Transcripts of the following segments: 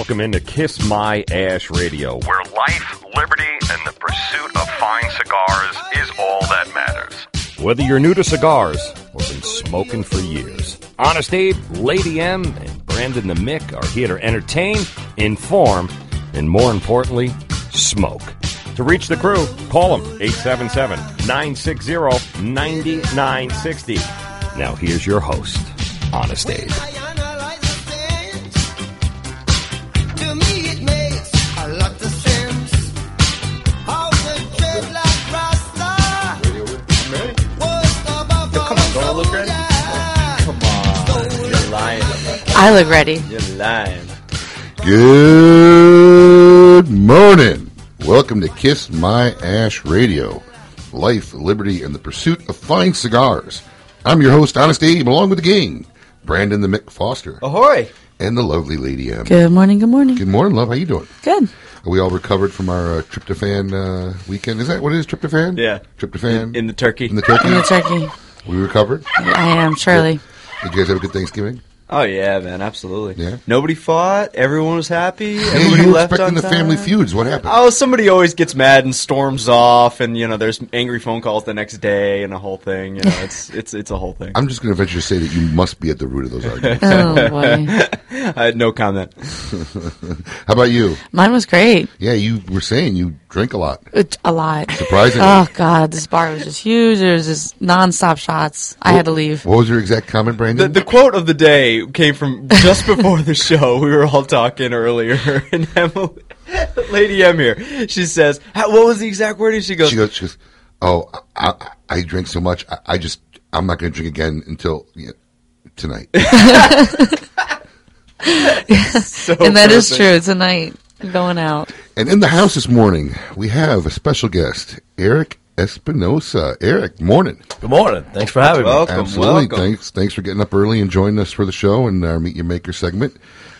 welcome into Kiss My Ash Radio, where life, liberty, and the pursuit of fine cigars is all that matters. Whether you're new to cigars or been smoking for years, Honest Abe, Lady M, and Brandon the Mick are here to entertain, inform, and more importantly, smoke. To reach the crew, call them 877 960 9960. Now, here's your host, Honest Abe. I look ready. You're lying. Good morning. Welcome to Kiss My Ash Radio. Life, liberty, and the pursuit of fine cigars. I'm your host, Honest Abe, along with the gang, Brandon the Mick Foster, Ahoy! and the lovely Lady M. Good morning. Good morning. Good morning, love. How you doing? Good. Are we all recovered from our uh, tryptophan uh, weekend? Is that what it is, tryptophan? Yeah. Tryptophan? In, in the turkey. In the turkey? In the turkey. we recovered? I am Charlie. Did you guys have a good Thanksgiving? Oh yeah, man, absolutely. Yeah. Nobody fought. Everyone was happy. Hey, Everybody you left expecting on the family feuds. What happened? Oh, somebody always gets mad and storms off, and you know, there's angry phone calls the next day, and a whole thing. You know, it's it's it's a whole thing. I'm just going to venture to say that you must be at the root of those arguments. Oh boy, I had no comment. How about you? mine was great. Yeah, you were saying you drink a lot. It, a lot. Surprisingly. Oh god, this bar was just huge. There was just nonstop shots. I had to leave. What was your exact comment, The, Brandon? the quote of the day came from just before the show. We were all talking earlier, and Emily, Lady M here, she says, "How- "What was the exact wording?" She goes, she goes, she goes, "Oh, I, I, I drink so much. I, I just, I'm not going to drink again until yeah, tonight." so And that is perfect. true. Tonight, going out. and in the house this morning, we have a special guest, Eric Espinosa. Eric, morning. Good morning. Thanks for having Welcome, Absolutely. welcome. Thanks. Thanks for getting up early and joining us for the show and our Meet Your Maker segment.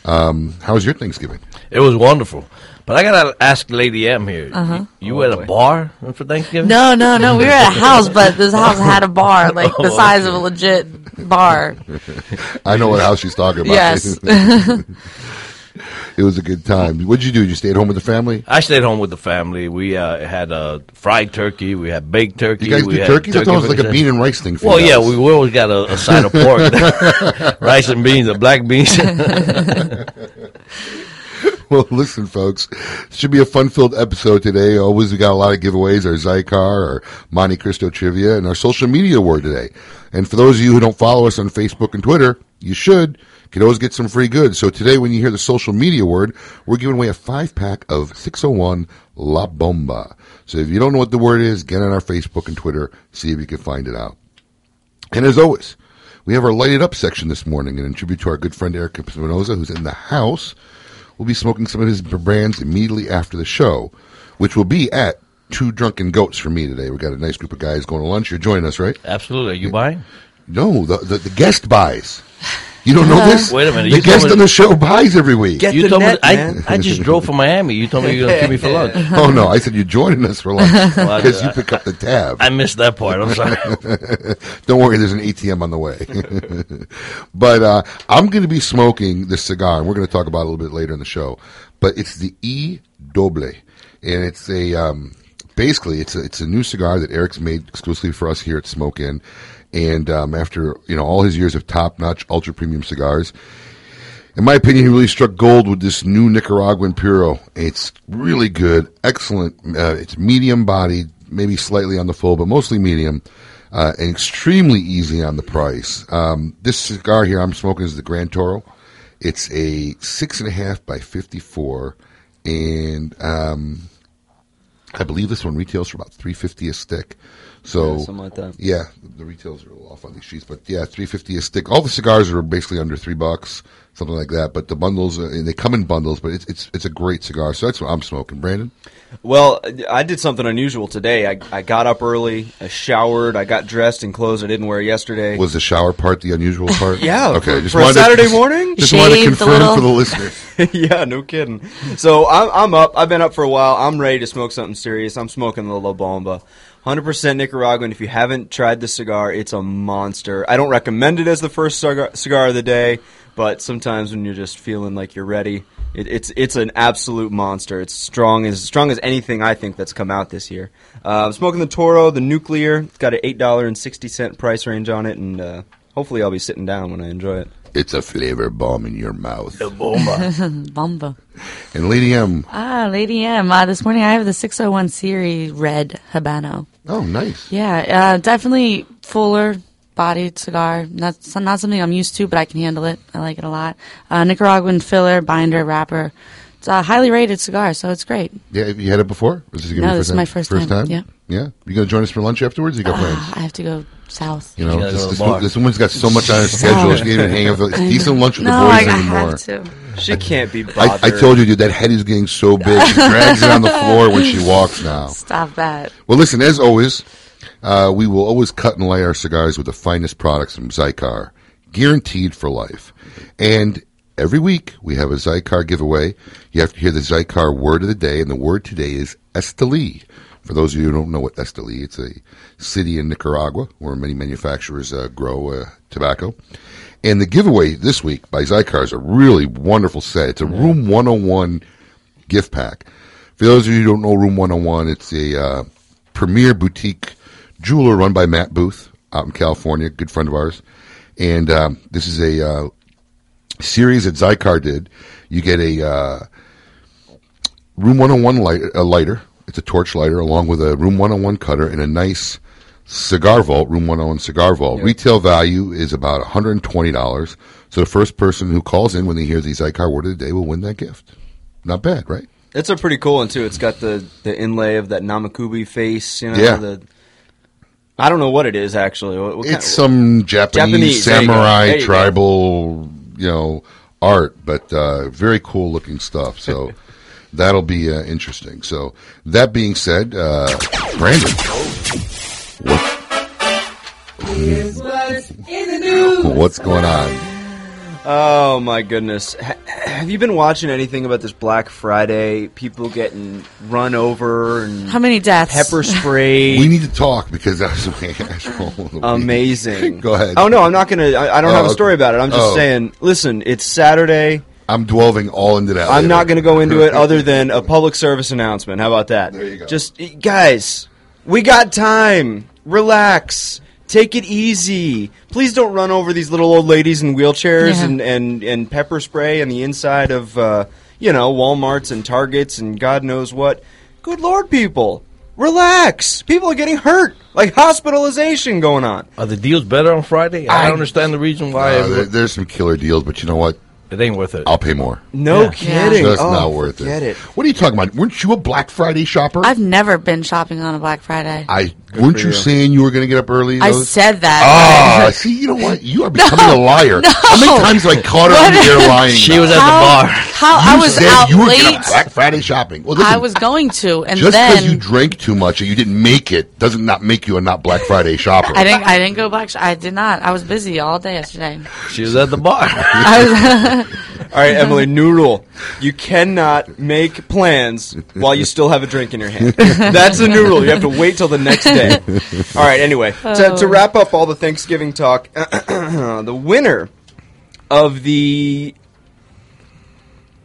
Um, how was your Thanksgiving? It was wonderful. But I gotta ask Lady M here. Uh-huh. You, you at a bar for Thanksgiving? No, no, no. We were at a house, but this house had a bar, like the Oh, size of a legit bar. I know what house she's talking about. Yes. it was a good time. What'd you do? Did you stay at home with the family? I stayed home with the family. We uh, had uh, fried turkey. We had baked turkey. You guys we do had turkeys? I thought it was like a bean and rice thing for Well, yeah, we, we always got a, a side of pork, rice and beans, or black beans. Well, listen, folks. It should be a fun-filled episode today. Always, we got a lot of giveaways: our Xikar, our Monte Cristo trivia, and our social media award today. And for those of you who don't follow us on Facebook and Twitter, you should. You can always get some free goods. So today, when you hear the social media word, we're giving away a five-pack of 601 La Bomba. So if you don't know what the word is, get on our Facebook and Twitter, see if you can find it out. And as always, we have our lighted up section this morning, and in tribute to our good friend Eric Espinosa, who's in the house. We'll be smoking some of his brands immediately after the show, which will be at Two Drunken Goats for me today. We got a nice group of guys going to lunch. You're joining us, right? Absolutely. Are you buying? No, the the, the guest buys. You don't know this? Wait a minute, The you guest on the show buys every week. Get you the told net, me man. I, I just drove from Miami. You told me you were going to take me for lunch. oh no, I said you're joining us for lunch Well, because you pick up the tab. I missed that part. I'm sorry. Don't worry, there's an ATM on the way. but uh, I'm going to be smoking this cigar, and we're going to talk about it a little bit later in the show. But it's the E Doble, and it's a um, basically it's a, it's a new cigar that Eric's made exclusively for us here at Smoke Inn. And um, after you know all his years of top-notch, ultra premium cigars, in my opinion, he really struck gold with this new Nicaraguan Puro. It's really good, excellent. Uh, it's medium bodied, maybe slightly on the full, but mostly medium, uh, and extremely easy on the price. Um, this cigar here I'm smoking is the Grand Toro. It's a six and a half by fifty-four, and um, I believe this one retails for about three fifty a stick. So Yeah, something like that. yeah, the retails are a little off on these sheets, but yeah, three fifty a stick. All the cigars are basically under three bucks, something like that. But the bundles, uh, and they come in bundles, but it's it's it's a great cigar. So that's what I'm smoking, Brandon. Well, I did something unusual today. I, I got up early, I showered, I got dressed in clothes I didn't wear yesterday. Was the shower part the unusual part? Yeah, Okay. for- just for a wanted to- Saturday just- morning? Just wanted to confirm little. for the listeners. yeah, no kidding. So I'm, I'm up. I've been up for a while. I'm ready to smoke something serious. I'm smoking the La Bomba. 100% Nicaraguan. If you haven't tried the cigar, it's a monster. I don't recommend it as the first cigar, cigar of the day, but sometimes when you're just feeling like you're ready, It, it's it's an absolute monster. It's strong as strong as anything I think that's come out this year. Uh, I'm smoking the Toro, the Nuclear. It's got an eight dollar and sixty cent price range on it, and uh, hopefully I'll be sitting down when I enjoy it. It's a flavor bomb in your mouth. Bomba, bomba. And Lady M. Ah, Lady M. Uh, this morning I have the 601 series red Habano. Oh, nice. Yeah, uh, definitely fuller bodied cigar. Not not something I'm used to, but I can handle it. I like it a lot. Uh, Nicaraguan filler, binder, wrapper. It's a highly rated cigar, so it's great. Yeah, have you had it before? This No, this is my first time. time. Yeah. Yeah. You gonna join us for lunch afterwards? You got plans? Ah, I have to go south. You know, gotta this, go to this, the bar. this woman's got so much on her schedule. She can't even hang out with a decent lunch with no, the I, boys I anymore. have to. She can't be I, bothered. I told you, dude, that head is getting so big. She drags it on the floor when she walks now. Stop that. Well, listen, as always, uh, we will always cut and lay our cigars with the finest products from Xikar, guaranteed for life. And every week we have a Xikar giveaway. You have to hear the Xikar word of the day, and the word today is Esteli. For those of you who don't know what Esteli, it's a city in Nicaragua where many manufacturers uh, grow uh, tobacco. And the giveaway this week by Xikar is a really wonderful set. It's a Room 101 gift pack. For those of you who don't know Room 101, it's a uh, premier boutique jeweler run by Matt Booth out in California, good friend of ours. And um, this is a uh, series that Xikar did. You get a uh, Room 101 light, a lighter. It's a torch lighter along with a Room 101 cutter and a nice cigar vault, Room 101 cigar vault. Retail value is about $120. So the first person who calls in when they hear the Xikar word of the day will win that gift. Not bad, right? It's a pretty cool one too. It's got the, the inlay of that Namakubi face. You know, Yeah. the I don't know what it is actually. What, what It's some Japanese, Japanese, you samurai you go. tribal, you know, art, but uh, very cool looking stuff. So that'll be uh, interesting. So that being said, uh, Brandon, what, what's going on? Oh my goodness! Ha- have you been watching anything about this Black Friday? People getting run over and How many deaths? pepper spray. We need to talk because that's my asshole. of the week. Amazing. Go ahead. Oh no, I'm not gonna. I, I don't Oh, have a okay. story about it. I'm just Oh. saying. Listen, it's Saturday. I'm delving all into that. I'm later. not going to go into it other than a public service announcement. How about that? There you go. Just guys, we got time. Relax. Take it easy. Please don't run over these little old ladies in wheelchairs Yeah. and, and, and pepper spray on the inside of uh, you know WalMarts and Targets and God knows what. Good Lord, people, relax. People are getting hurt, like hospitalization going on. Are the deals better on Friday? I, I- don't understand the reason why Uh, there, there's some killer deals, but you know what? It ain't worth it. I'll pay more. No Yeah. kidding. That's oh, not worth forget it. it. What are you talking about? Weren't you a Black Friday shopper? I've never been shopping on a Black Friday. I weren't you you. saying you were going to get up early? I those- said that. Ah, see, you know what? You are becoming a liar. How many times have I caught her on the air lying? She was at how, the bar. How You I was said out you were late. gonna Black Friday shopping. Well, listen, I was going to, and just because you drank too much and you didn't make it doesn't not make you a not Black Friday shopper. I didn't. I didn't go black. sh- I did not. I was busy all day yesterday. She was at the bar. I was, All right, Emily, new rule. You cannot make plans while you still have a drink in your hand. That's a new rule. You have to wait till the next day. All right, anyway, to, to oh. wrap up all the Thanksgiving talk, the winner of the.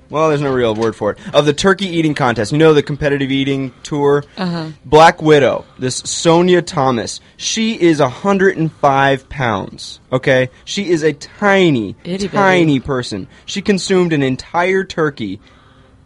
Well, there's no real word for it. Of the turkey eating contest. You know the competitive eating tour? Uh-huh. Black Widow, this Sonya Thomas. She is 105 pounds. Okay? She is a tiny, Itty bitty. tiny person. She consumed an entire turkey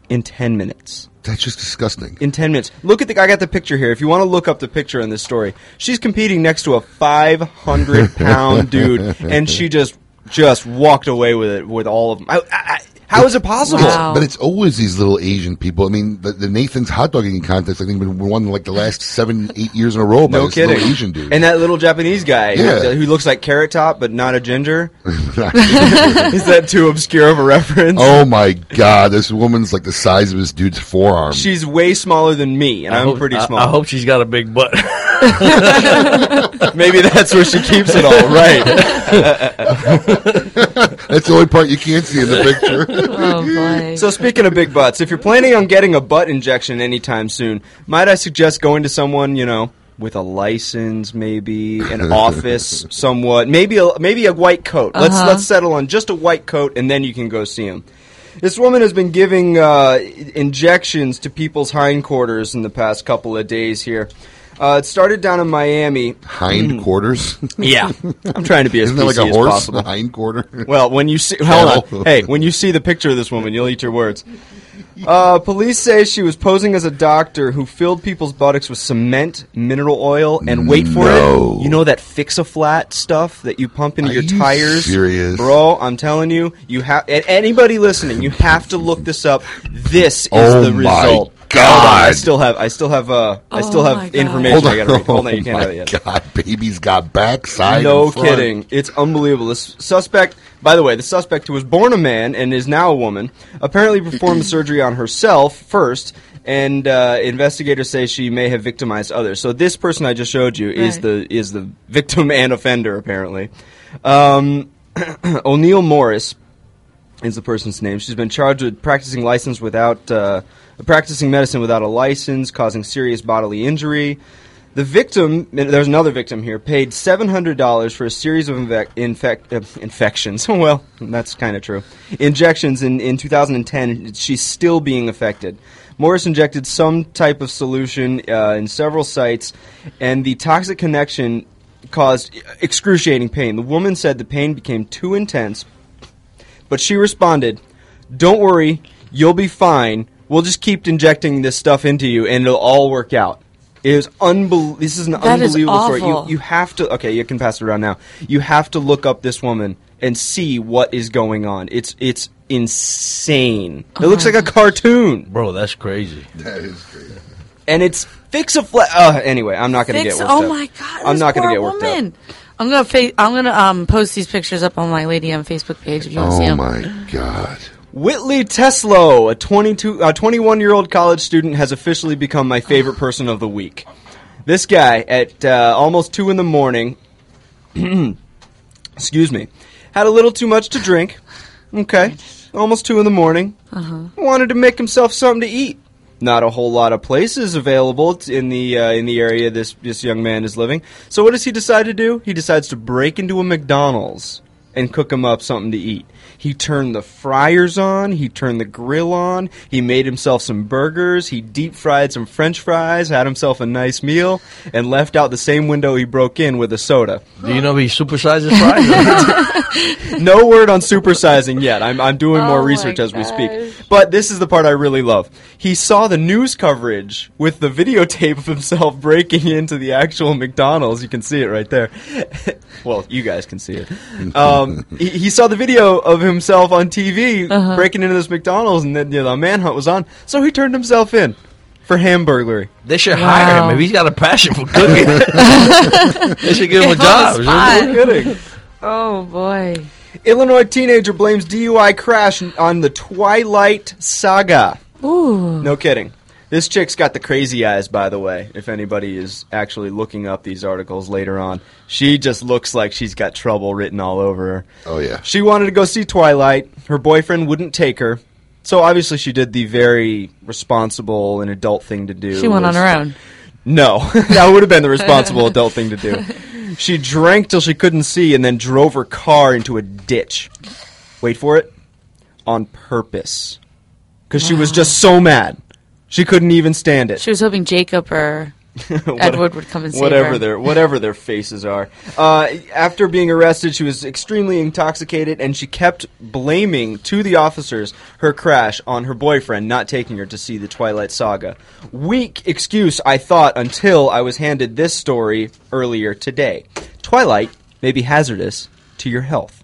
in 10 minutes. That's just disgusting. In 10 minutes. Look at the I got the picture here. If you want to look up the picture in this story, she's competing next to a 500 pound dude and she just just walked away with it with all of them. I, I, I, how is it possible? Wow. But it's always these little Asian people. I mean, the, the Nathan's hot dog eating contest, I think, been won like the last seven, eight years in a row by No this kidding. little Asian dude. And that little Japanese guy Yeah. who, who looks like Carrot Top but not a ginger. is that too obscure of a reference? oh my God, this woman's like the size of this dude's forearm. She's way smaller than me, and I I'm hope- pretty I- small. I, hope she's got a big butt. Maybe that's where she keeps it all. Right. That's the only part you can't see in the picture. oh boy. So speaking of big butts, if you're planning on getting a butt injection anytime soon, might I suggest going to someone you know with a license, maybe an office, somewhat, maybe a maybe a white coat. Let's Uh-huh. let's settle on just a white coat, and then you can go see him. This woman has been giving uh, injections to people's hindquarters in the past couple of days here. Uh, it started down in Miami. Hind quarters. Yeah, I'm trying to be as Isn't that like a as horse? possible. A hind quarter. Well, when you see, hold on. Hey, when you see the picture of this woman, you'll eat your words. Uh, police say she was posing as a doctor who filled people's buttocks with cement, mineral oil, and wait for No. it. You know that fix-a-flat stuff that you pump into Are your you tires, serious? bro? I'm telling you, you have. And anybody listening, you have to look this up. This is Oh the my result. God. Hold on, I still have. I still have. Uh, I still Oh my have God. information. Hold on. I gotta read. Hold on, you oh can't my have it yet. God, baby's got backside. No front. kidding. It's unbelievable. This suspect, by the way, the suspect who was born a man and is now a woman, apparently performed the surgery on herself first, and uh, investigators say she may have victimized others. So this person I just showed you is Right. the is the victim and offender apparently. Um, O'Neill Morris is the person's name. She's been charged with practicing license without uh, practicing medicine without a license, causing serious bodily injury. The victim, there's another victim here, paid seven hundred dollars for a series of infec- uh, infections. well, that's kind of true. Injections in in 2010. She's still being affected. Morris injected some type of solution uh, in several sites, and the toxic connection caused excruciating pain. The woman said the pain became too intense but she responded, "Don't worry, you'll be fine. We'll just keep injecting this stuff into you, and it'll all work out." It is was unbel- This is an That is unbelievable story. You you have to. Okay, you can pass it around now. You have to look up this woman and see what is going on. It's it's insane. It looks like a cartoon, Bro, that's crazy. That is crazy. and it's fix a flat. Uh, anyway, I'm not going to Fix- get worked oh up. my god! I'm not going to get worked woman. up. I'm gonna fa- I'm gonna um post these pictures up on my Lady on Facebook page if you want to see Oh my God. Whitley Teslo, a 22, uh, 21 year old college student, has officially become my favorite person of the week. This guy, at uh, almost 2 in the morning, excuse me, had a little too much to drink. Okay. Almost 2 in the morning. Wanted to make himself something to eat. Not a whole lot of places available t- in the uh, in the area this this young man is living. So what does he decide to do? He decides to break into a McDonald's and cook him up something to eat. He turned the fryers on, he turned the grill on, he made himself some burgers, he deep fried some french fries, had himself a nice meal, and left out the same window he broke in with a soda. Do you know he supersizes fries? No word on supersizing yet. I'm, I'm doing more Oh my research as we speak. But this is the part I really love. He saw the news coverage with the videotape of himself breaking into the actual McDonald's. You can see it right there. well, you guys can see it. Um, he, he saw the video of himself on TV Uh-huh. breaking into this McDonald's, and then you know, the manhunt was on. So he turned himself in for hamburglary. they should Wow. hire him if he's got a passion for cooking. they should give him a Give a job. No kidding. Oh boy! Illinois teenager blames DUI crash on the Twilight Saga. Ooh, No kidding. This chick's got the crazy eyes, by the way, if anybody is actually looking up these articles later on. She just looks like she's got trouble written all over her. Oh, yeah. She wanted to go see Twilight. Her boyfriend wouldn't take her. So obviously she did the very responsible and adult thing to do. she went on her own. No, that would have been the responsible adult thing to do. She drank till she couldn't see and then drove her car into a ditch. Wait for it. On purpose. Because she was just so mad. She couldn't even stand it. She was hoping Jacob or Edward would come and save whatever her. their whatever their faces are. Uh, after being arrested, she was extremely intoxicated, and she kept blaming to the officers her crash on her boyfriend not taking her to see the Twilight Saga. Weak excuse, I thought, until I was handed this story earlier today. Twilight may be hazardous to your health.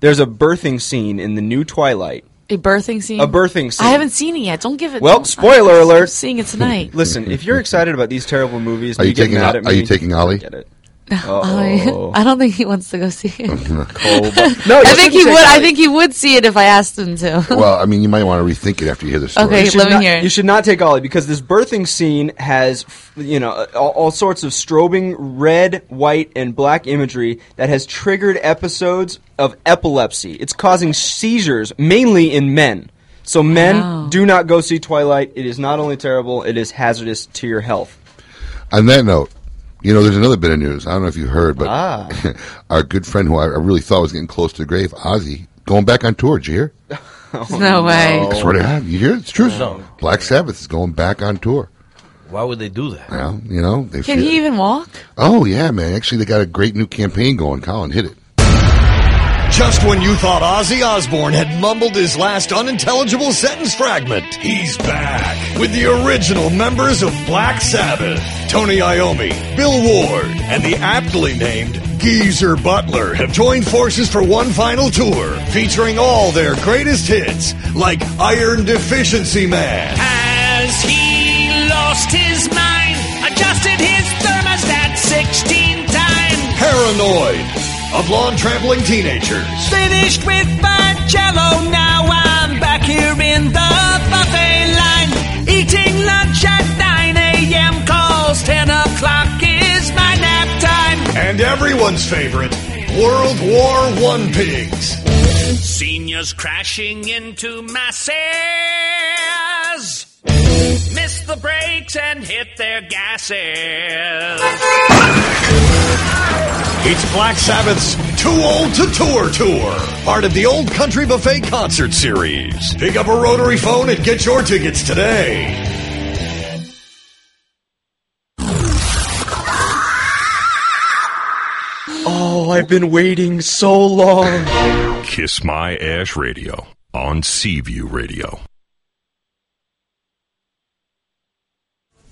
There's a birthing scene in the new Twilight. A birthing scene. A birthing scene. I haven't seen it yet. Don't give it. Well, don't- spoiler I'm alert. Seeing it tonight. Listen, if you're excited about these terrible movies, Are and you get taking mad O- at are you taking Ollie? Get it. I, Uh-oh. I don't think he wants to go see it. No, I think he would. I think he would see it if I asked him to. Well, I mean, you might want to rethink it after you hear the story. Okay. you should, let me not, hear it. you should not take Ollie because this birthing scene has, you know, all, all sorts of strobing red, white, and black imagery that has triggered episodes of epilepsy. It's causing seizures, mainly in men. So men, Wow. do not go see Twilight. It is not only terrible; it is hazardous to your health. On that note, you know, there's another bit of news. I don't know if you heard, but Ah. our good friend who I, I really thought was getting close to the grave, Ozzy, going back on tour. Did you hear? no way. I swear to God, you hear? It's true. Black Sabbath is going back on tour. Why would they do that? Well, you know, they Can feel- he even walk? Oh yeah, man. Actually, they got a great new campaign going. Colin, hit it. Just when you thought Ozzy Osbourne had mumbled his last unintelligible sentence fragment, he's back with the original members of Black Sabbath. Tony Iommi, Bill Ward, and the aptly named Geezer Butler have joined forces for one final tour featuring all their greatest hits like Iron Deficiency Man, As he lost his mind, adjusted his thermostat 16 times. Paranoid, of lawn trampling teenagers, Finished with my jello, now I'm back here in the buffet line. Eating lunch at 9 a.m. calls, 10 o'clock is my nap time. and everyone's favorite, World War One pigs. Seniors crashing into masses. Miss the brakes and hit their gases. It's Black Sabbath's Too Old to Tour Tour, part of the Old Country Buffet concert series. Pick up a rotary phone and get your tickets today. Oh, I've been waiting so long. Kiss My Ash Radio on Seaview Radio.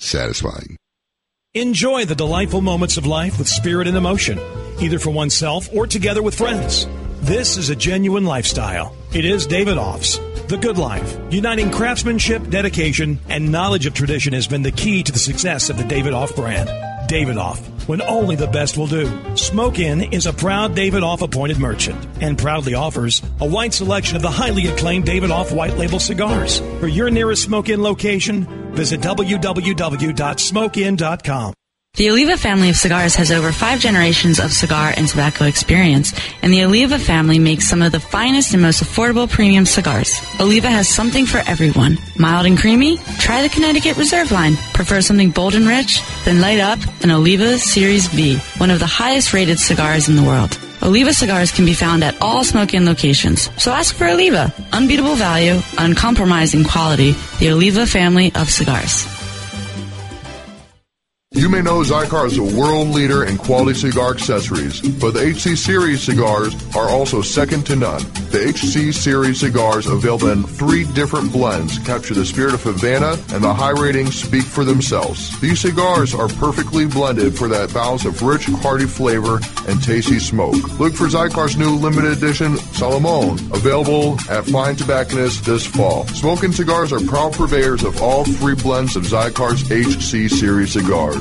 satisfying. Enjoy the delightful moments of life with spirit and emotion, either for oneself or together with friends. This is a genuine lifestyle. It is Davidoff's The Good Life. Uniting craftsmanship, dedication, and knowledge of tradition has been the key to the success of the David Off brand. Davidoff, when only the best will do. Smoke Inn is a proud Davidoff appointed merchant and proudly offers a wide selection of the highly acclaimed Davidoff white label cigars. For your nearest Smoke Inn location, visit www.smokeinn.com. The Oliva family of cigars has over five generations of cigar and tobacco experience, and the Oliva family makes some of the finest and most affordable premium cigars. Oliva has something for everyone. Mild and creamy? Try the Connecticut Reserve line. Prefer something bold and rich? Then light up an Oliva Series V, one of the highest rated cigars in the world. Oliva cigars can be found at all Smoke Inn locations, so ask for Oliva. Unbeatable value, uncompromising quality, the Oliva family of cigars. You may know Xikar is a world leader in quality cigar accessories, but the HC Series cigars are also second to none. The HC Series cigars, available in three different blends, capture the spirit of Havana, and the high ratings speak for themselves. These cigars are perfectly blended for that balance of rich, hearty flavor and tasty smoke. Look for Xikar's new limited edition Salomon, available at fine tobacconists this fall. Smoke Inn cigars are proud purveyors of all three blends of Xikar's HC Series cigars.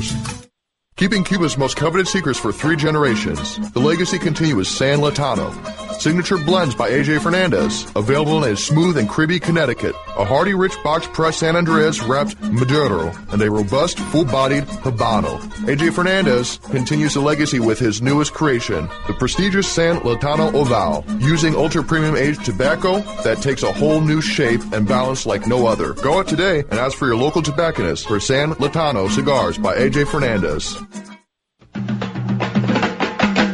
Keeping Cuba's most coveted secrets for three generations, the legacy continues San Lotano. Signature Blends by AJ Fernandez, available in a smooth and cribby Connecticut, a hearty rich box press San Andrés wrapped Maduro, and a robust full-bodied Habano. AJ Fernandez continues the legacy with his newest creation, the prestigious San Lotano Oval, using ultra-premium aged tobacco that takes a whole new shape and balance like no other. Go out today and ask for your local tobacconist for San Lotano cigars by AJ Fernandez.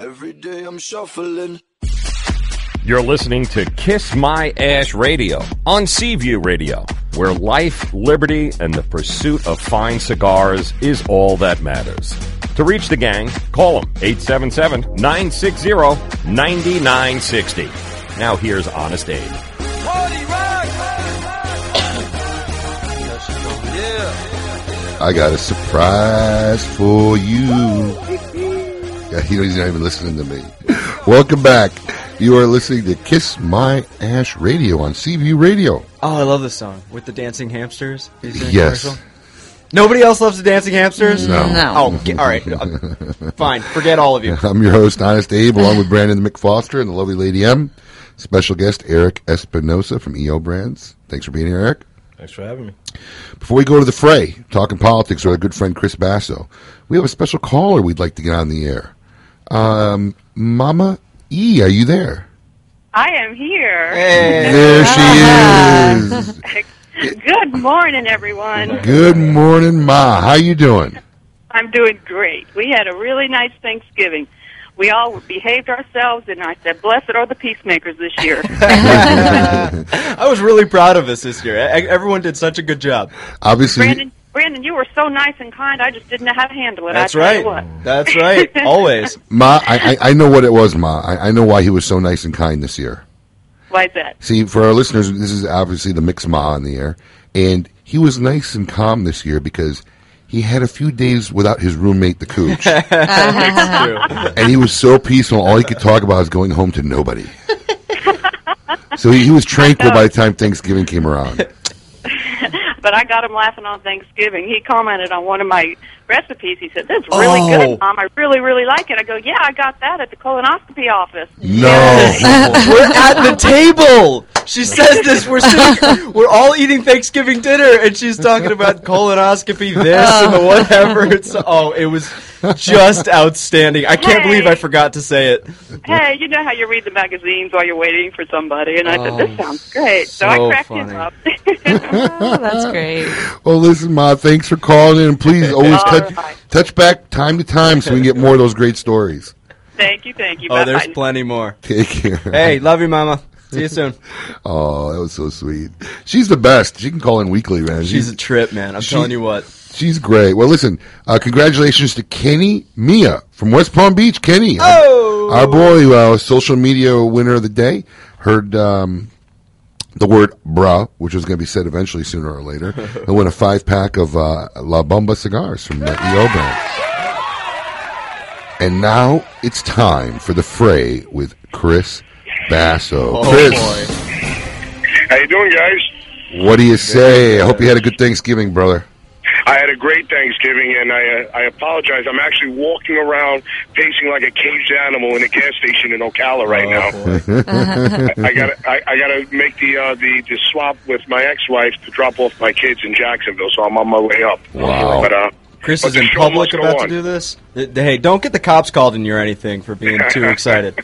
Every day I'm shuffling. You're listening to Kiss My Ash Radio on Seaview Radio, where life, liberty, and the pursuit of fine cigars is all that matters. To reach the gang, call them 877 960 9960. Now here's Honest Abe. I got a surprise for you. Yeah, he's not even listening to me. Welcome back. You are listening to Kiss My Ash Radio on Seaview Radio. Oh, I love this song with the dancing hamsters. Have you seen the Yes. commercial? Nobody else loves the dancing hamsters. No. No. Oh, ge- all right. Uh, Fine. Forget all of you. I'm your host, Honest Abe, along with Brandon McFoster and the lovely Lady M. Special guest, Eric Espinosa from EO Brands. Thanks for being here, Eric. Thanks for having me. Before we go to the fray, talking politics with our good friend Chris Basso, we have a special caller we'd like to get on the air. Um, Mama E, are you there? I am here. There she is. Good morning, everyone. Good morning, Ma. How you doing? I'm doing great. We had a really nice Thanksgiving. We all behaved ourselves, and I said, "Blessed are the peacemakers this year." I was really proud of us this year. Everyone did such a good job. Obviously, Brandon, Brandon, you were so nice and kind. I just didn't know how to handle it. That's I right. what. That's right. Always. Ma, I, I, I know what it was, Ma. I, I know why he was so nice and kind this year. Why is that? See, for our listeners, this is obviously the mix Ma on the air, and he was nice and calm this year because he had a few days without his roommate, the Cooch, It's true. and he was so peaceful. All he could talk about was going home to nobody. So he, he was tranquil by the time Thanksgiving came around. But I got him laughing on Thanksgiving. He commented on one of my recipes. He said, "This is really Oh. good, Mom. I really, really like it." I go, "Yeah, I got that at the colonoscopy office." No, We're at the table. She says this. We're sitting. We're all eating Thanksgiving dinner, and she's talking about colonoscopy, this and the oh. whatever. It's oh, it was just outstanding. I can't believe I forgot to say it. hey, you know how you read the magazines while you're waiting for somebody, and I said, Oh, "This sounds great." So, I cracked funny. him up. Oh, that's great. Well, listen, Ma, thanks for calling in. and Please always touch, right. touch back time to time so we can get more of those great stories. thank you, thank you. Oh, there's Bye-bye. plenty more. Take care. Hey, love you, Mama. See you soon. Oh, that was so sweet. She's the best. She can call in weekly, man. She's a trip, man. I'm she- telling you what. She's great. Well, listen, uh, congratulations to Kenny Mia from West Palm Beach. Kenny, our- Oh! our, boy, uh, social media winner of the day, heard um, the word "bra," which was going to be said eventually sooner or later, and won a five pack of uh, La Bomba cigars from the EO brand. And now it's time for the fray with Chris Basso. Oh, Chris, boy. How you doing, guys? what do you say? I hope you had a good Thanksgiving, brother. I had a great Thanksgiving, and I uh, I apologize. I'm actually walking around pacing like a caged animal in a gas station in Ocala right now. I got I, I got to make the uh, the the swap with my ex-wife to drop off my kids in Jacksonville, so I'm on my way up. Wow. But uh, Chris but is in public must go about to do this. Hey, don't get the cops called on you or anything for being too excited.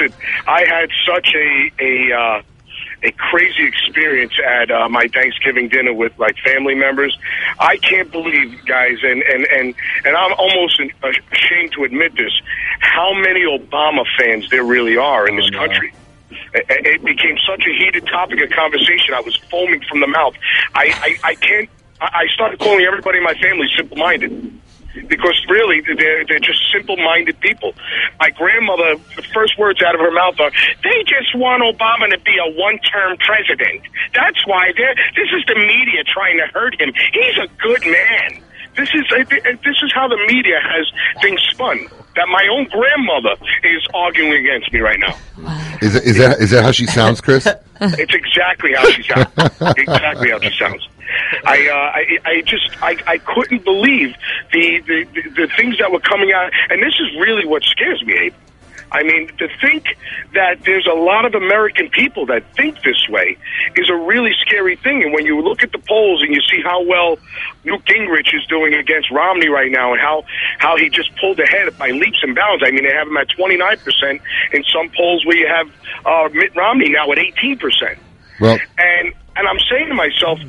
Listen, I had such a a uh, a crazy experience at uh, my Thanksgiving dinner with like family members. I can't believe, guys, and and and and I'm almost ashamed to admit this, how many Obama fans there really are in this country. It- It became such a heated topic of conversation. I was foaming from the mouth. I I, I can't. I I started calling everybody in my family simple-minded because really they're they're just simple-minded people. My grandmother, the first words out of her mouth are, "They just want Obama to be a one-term president. That's why they're. This is the media trying to hurt him. He's a good man." This is uh, this is how the media has things spun. That my own grandmother is arguing against me right now. Is that, is that is that how she sounds, Chris? It's exactly how she sounds. exactly how she sounds. I, uh, I, I just, I, I couldn't believe the, the, the, the things that were coming out, and this is really what scares me, Abe. I mean, to think that there's a lot of American people that think this way is a really scary thing. And when you look at the polls and you see how well Newt Gingrich is doing against Romney right now and how, how he just pulled ahead by leaps and bounds. I mean, they have him at 29% in some polls where you have uh, Mitt Romney now at 18%. Well, And and I'm saying to myself,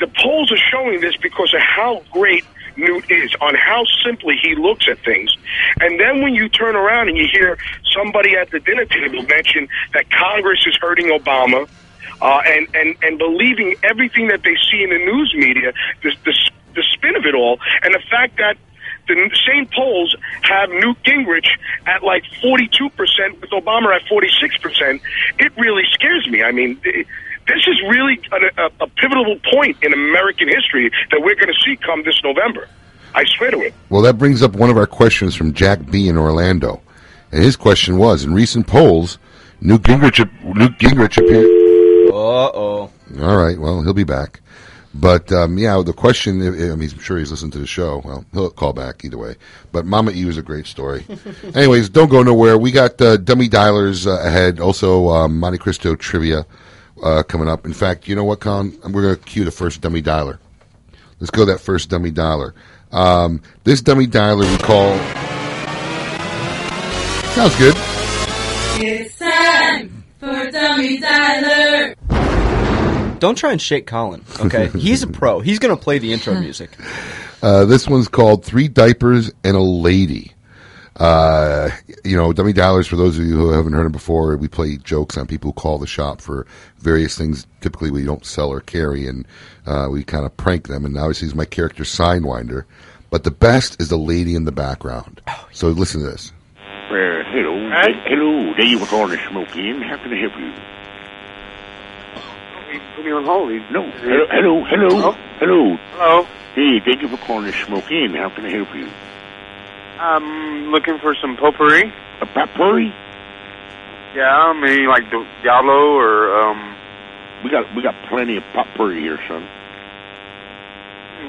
the polls are showing this because of how great Newt is, on how simply he looks at things. And then when you turn around and you hear somebody at the dinner table mention that Congress is hurting Obama, uh, and, and, and believing everything that they see in the news media, the, the, the spin of it all, and the fact that the same polls have Newt Gingrich at like 42% with Obama at 46%. It really scares me. I mean, i- this is really a, a, a pivotal point in American history that we're going to see come this November. I swear to it. Well, that brings up one of our questions from Jack B in Orlando, and his question was: In recent polls, Newt Gingrich, Newt Gingrich appeared. Uh oh. All right, well, he'll be back. But um, yeah, the question. I mean, I'm sure he's listened to the show. Well, he'll call back either way. But Mama E was a great story. Anyways, don't go nowhere. We got uh, dummy dialers uh, ahead. Also, um, Monte Cristo trivia uh, coming up. In fact, you know what, Con? We're going to cue the first dummy dialer. Let's go that first dummy dialer. Um, this dummy dialer we call. Sounds good. It's time for Dummy Dialer. Don't try and shake Colin, okay? He's a pro. He's going to play the intro music. Uh, this one's called Three Diapers and a Lady. Uh, you know, dummy dialers, for those of you who haven't heard it before, we play jokes on people who call the shop for various things. Typically, we don't sell or carry, and uh, we kind of prank them. And obviously, he's my character, Signwinder. But the best is the lady in the background. So listen to this. Well, hello. Hello. There you were calling to Smoke Inn. How can I help you? Put me on hold. No. Hello. Hello. Hello. Hello. Hello. Hey, thank you for calling to Smoke Inn. How can I help you? I'm looking for some potpourri. A potpourri? Yeah, maybe like Di- Diablo or um. We got we got plenty of potpourri here, son.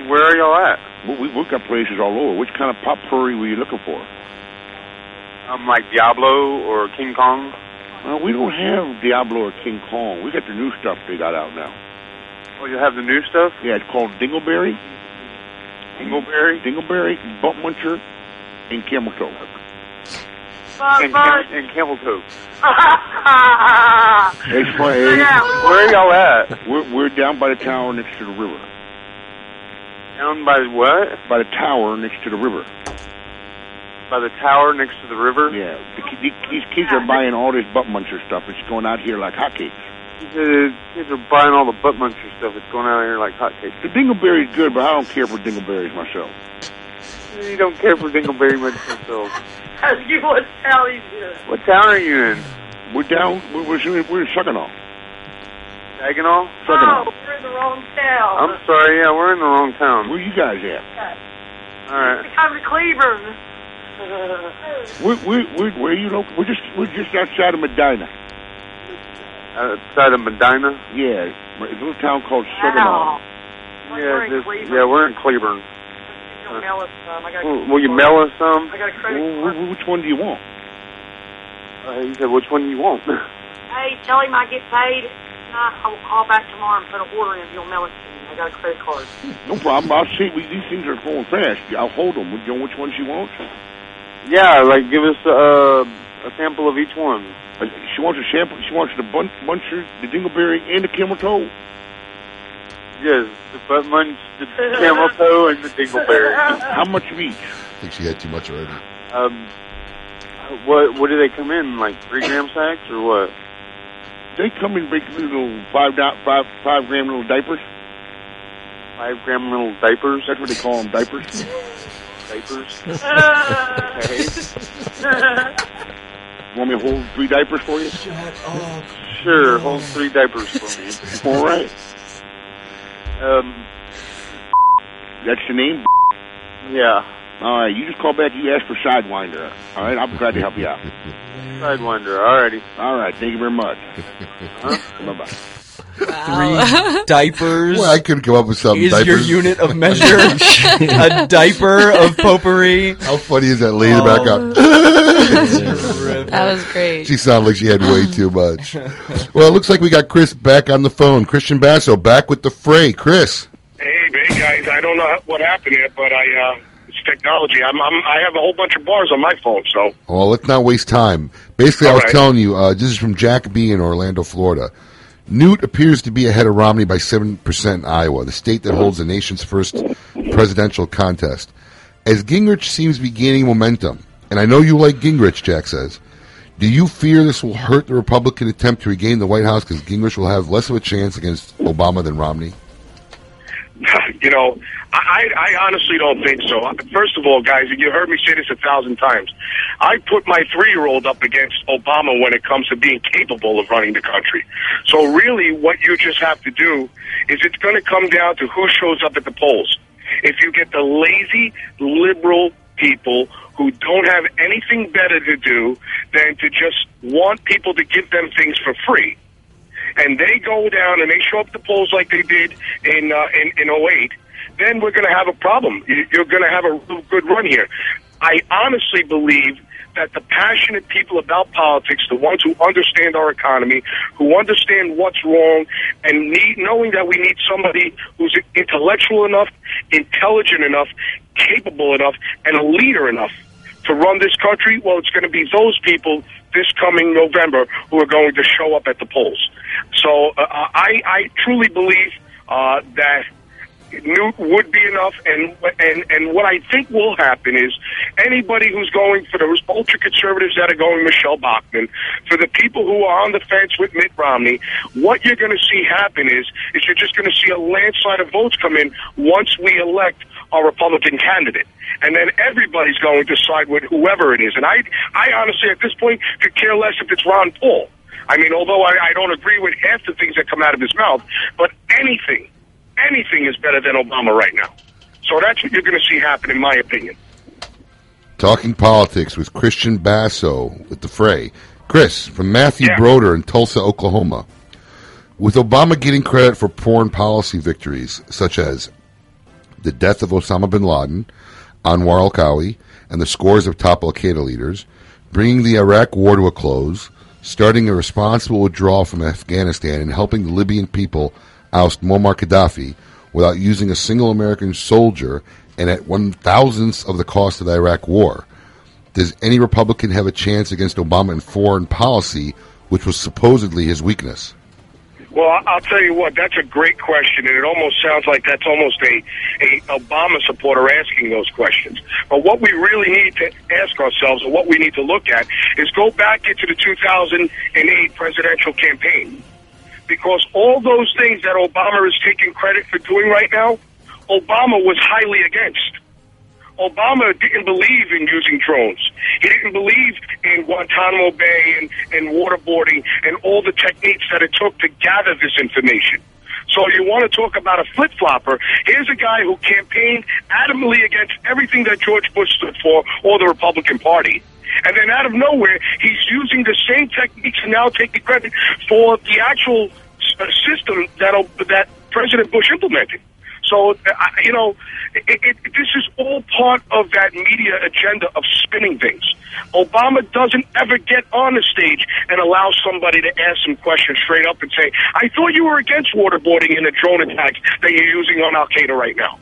Where are y'all at? Well, we, we've got places all over. Which kind of potpourri were you looking for? Um, like Diablo or King Kong. Uh, we don't have Diablo or King Kong. We got the new stuff they got out now. Oh, you have the new stuff? Yeah, it's called Dingleberry. Dingleberry? Dingleberry, Butt Muncher, and Camel Toe. And, cam- and camel toe. It's funny. Where are y'all at? We're, we're down by the tower next to the river. Down by what? By the tower next to the river. By the tower next to the river? Yeah. The, the, these kids are buying all this butt muncher stuff. It's going out here like hotcakes. The kids are buying all the butt muncher stuff. It's going out here like hotcakes. The dingleberry's good, but I don't care for dingleberries myself. You don't care for dingleberry much yourself. Ask you what town he's in. What town are you in? We're down. We're, we're, we're in Saginaw. Saginaw? Oh, we're in the wrong town. I'm sorry. Yeah, we're in the wrong town. Where you guys at? All right. I'm in Cleveland. We're, we're, we're, where are you local? We're just we're just outside of Medina. Outside of Medina? Yeah, it's a little town called Saginaw. Yeah, this, yeah, we're in Cleveland. You'll mail us some. I got Will, will you mail us some? I got a credit Well, card. which one do you want? Uh, you said which one do you want? Hey, tell him I get paid. Tonight. I will call back tomorrow and put an order in. If you'll mail it to me. I got a credit card. No problem. I'll see. We, these things are going fast. I'll hold them. You know which ones you want? yeah, like give us uh, a sample of each one. Uh, She wants a sample. She wants the bun- buncher, the dingleberry, and the camel toe. Yes, the butt munch, the camel toe, and the dingleberry. How much of each? I think she had too much already. Um, what what do they come in like three gram sacks or what? They come in basically little five dot five five gram little diapers. Five gram little diapers. That's what they call them, diapers. Diapers. Want me to hold three diapers for you? Sure, hold three diapers for me. All right. Um, That's your name. yeah, All right. You just call back. You ask for Sidewinder. All right. I'm glad to help you out. Sidewinder. Alrighty. All right. Thank you very much. Bye bye. Three diapers. Well, I couldn't come up with something. is your Diapers. unit of measure a diaper of potpourri? How funny is that? Lady back up. That was great. She sounded like she had way too much. Well, it looks like we got Chris back on the phone. Christian Basso back with the fray. Chris. Hey, hey guys, I don't know what happened yet, but I uh, it's technology. I'm, I'm I have a whole bunch of bars on my phone, so Well, let's not waste time. Basically, I was right. telling you, uh, this is from Jack B. in Orlando, Florida. Newt appears to be ahead of Romney by 7% in Iowa, the state that holds the nation's first presidential contest. As Gingrich seems to be gaining momentum, and I know you like Gingrich, Jack says, do you fear this will hurt the Republican attempt to regain the White House because Gingrich will have less of a chance against Obama than Romney? you know, I, I honestly don't think so. First of all, guys, you heard me say this a thousand times. I put my three-year-old up against Obama when it comes to being capable of running the country. So really, what you just have to do is it's going to come down to who shows up at the polls. If you get the lazy liberal people who don't have anything better to do than to just want people to give them things for free, and they go down and they show up the polls like they did in uh, in, in 08, then we're going to have a problem. You- You're going to have a good run here. I honestly believe that the passionate people about politics, the ones who understand our economy, who understand what's wrong, and need, knowing that we need somebody who's intellectual enough, intelligent enough, capable enough, and a leader enough to run this country, well, it's going to be those people this coming November who are going to show up at the polls. So uh, I, I truly believe uh, that Newt would be enough, and and and what I think will happen is anybody who's going for those ultra conservatives that are going Michele Bachmann, for the people who are on the fence with Mitt Romney, what you're going to see happen is is you're just going to see a landslide of votes come in once we elect our Republican candidate, and then everybody's going to side with whoever it is. And I I honestly at this point could care less if it's Ron Paul. I mean, although I, I don't agree with half the things that come out of his mouth, but anything anything is better than Obama right now. So that's what you're going to see happen, in my opinion. Talking politics with Christian Basso with the fray. Chris from Matthew Yeah. Broder in Tulsa, Oklahoma. With Obama getting credit for foreign policy victories such as the death of Osama bin Laden, Anwar al Kawi, and the scores of top Al Qaeda leaders, bringing the Iraq war to a close, starting a responsible withdrawal from Afghanistan, and helping the Libyan people oust Muammar Gaddafi without using a single American soldier and at one thousandth of the cost of the Iraq war. Does any Republican have a chance against Obama in foreign policy, which was supposedly his weakness? Well, I'll tell you what, that's a great question, and it almost sounds like that's almost a, a Obama supporter asking those questions. But what we really need to ask ourselves, and what we need to look at, is go back into the 2008 presidential campaign. Because all those things that Obama is taking credit for doing right now, Obama was highly against. Obama didn't believe in using drones. He didn't believe in Guantanamo Bay and, and waterboarding and all the techniques that it took to gather this information. So you want to talk about a flip flopper? Here's a guy who campaigned adamantly against everything that George Bush stood for or the Republican Party. And then out of nowhere, he's using the same techniques and now taking credit for the actual uh, system that that President Bush implemented. So, uh, you know, it, it, this is all part of that media agenda of spinning things. Obama doesn't ever get on the stage and allow somebody to ask some questions straight up and say, I thought you were against waterboarding and the drone attacks that you're using on Al Qaeda right now.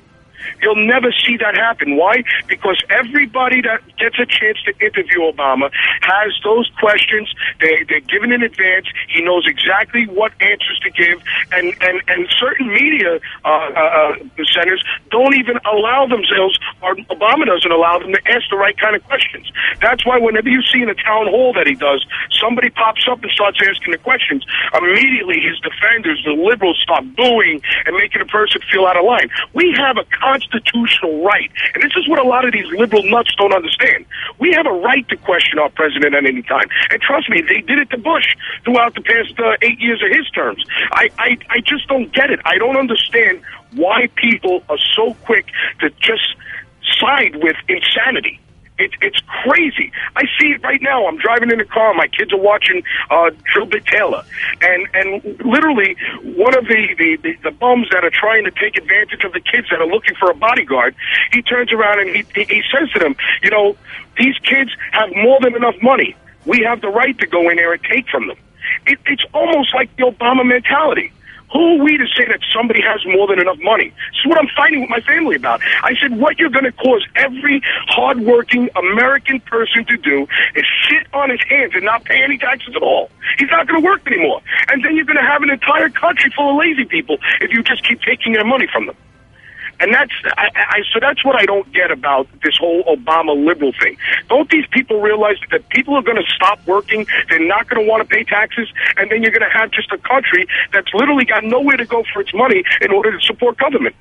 You'll never see that happen. Why? Because everybody that gets a chance to interview Obama has those questions. They they're given in advance. He knows exactly what answers to give, and and and certain media uh, uh, uh, centers don't even allow themselves, or Obama doesn't allow them to ask the right kind of questions. That's why whenever you see in a town hall that he does, somebody pops up and starts asking the questions. Immediately, his defenders, the liberals, start booing and making a person feel out of line. We have a constitutional right, and this is what a lot of these liberal nuts don't understand. We have a right to question our president at any time, and trust me, they did it to Bush throughout the past uh, eight years of his terms. I, I I just don't get it. I don't understand why people are so quick to just side with insanity. It, it's crazy. I see it right now. I'm driving in the car. My kids are watching uh, Drillbit Taylor, and and literally one of the, the the the bums that are trying to take advantage of the kids that are looking for a bodyguard. He turns around and he he, he says to them, you know, these kids have more than enough money. We have the right to go in there and take from them. It, it's almost like the Obama mentality. Who are we to say that somebody has more than enough money? This is what I'm fighting with my family about. I said, what you're going to cause every hardworking American person to do is sit on his hands and not pay any taxes at all. He's not going to work anymore. And then you're going to have an entire country full of lazy people if you just keep taking their money from them. And that's I, I so that's what I don't get about this whole Obama liberal thing. Don't these people realize that people are going to stop working? They're not going to want to pay taxes, and then you're going to have just a country that's literally got nowhere to go for its money in order to support government.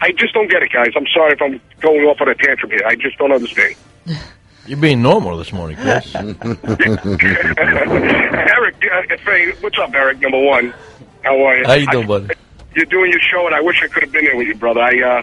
I just don't get it, guys. I'm sorry if I'm going off on a tantrum here. I just don't understand. You're being normal this morning, Chris. Eric, uh, what's up, Eric? Number one, how are you? How you doing, buddy? You're doing your show, and I wish I could have been there with you, brother. I, uh,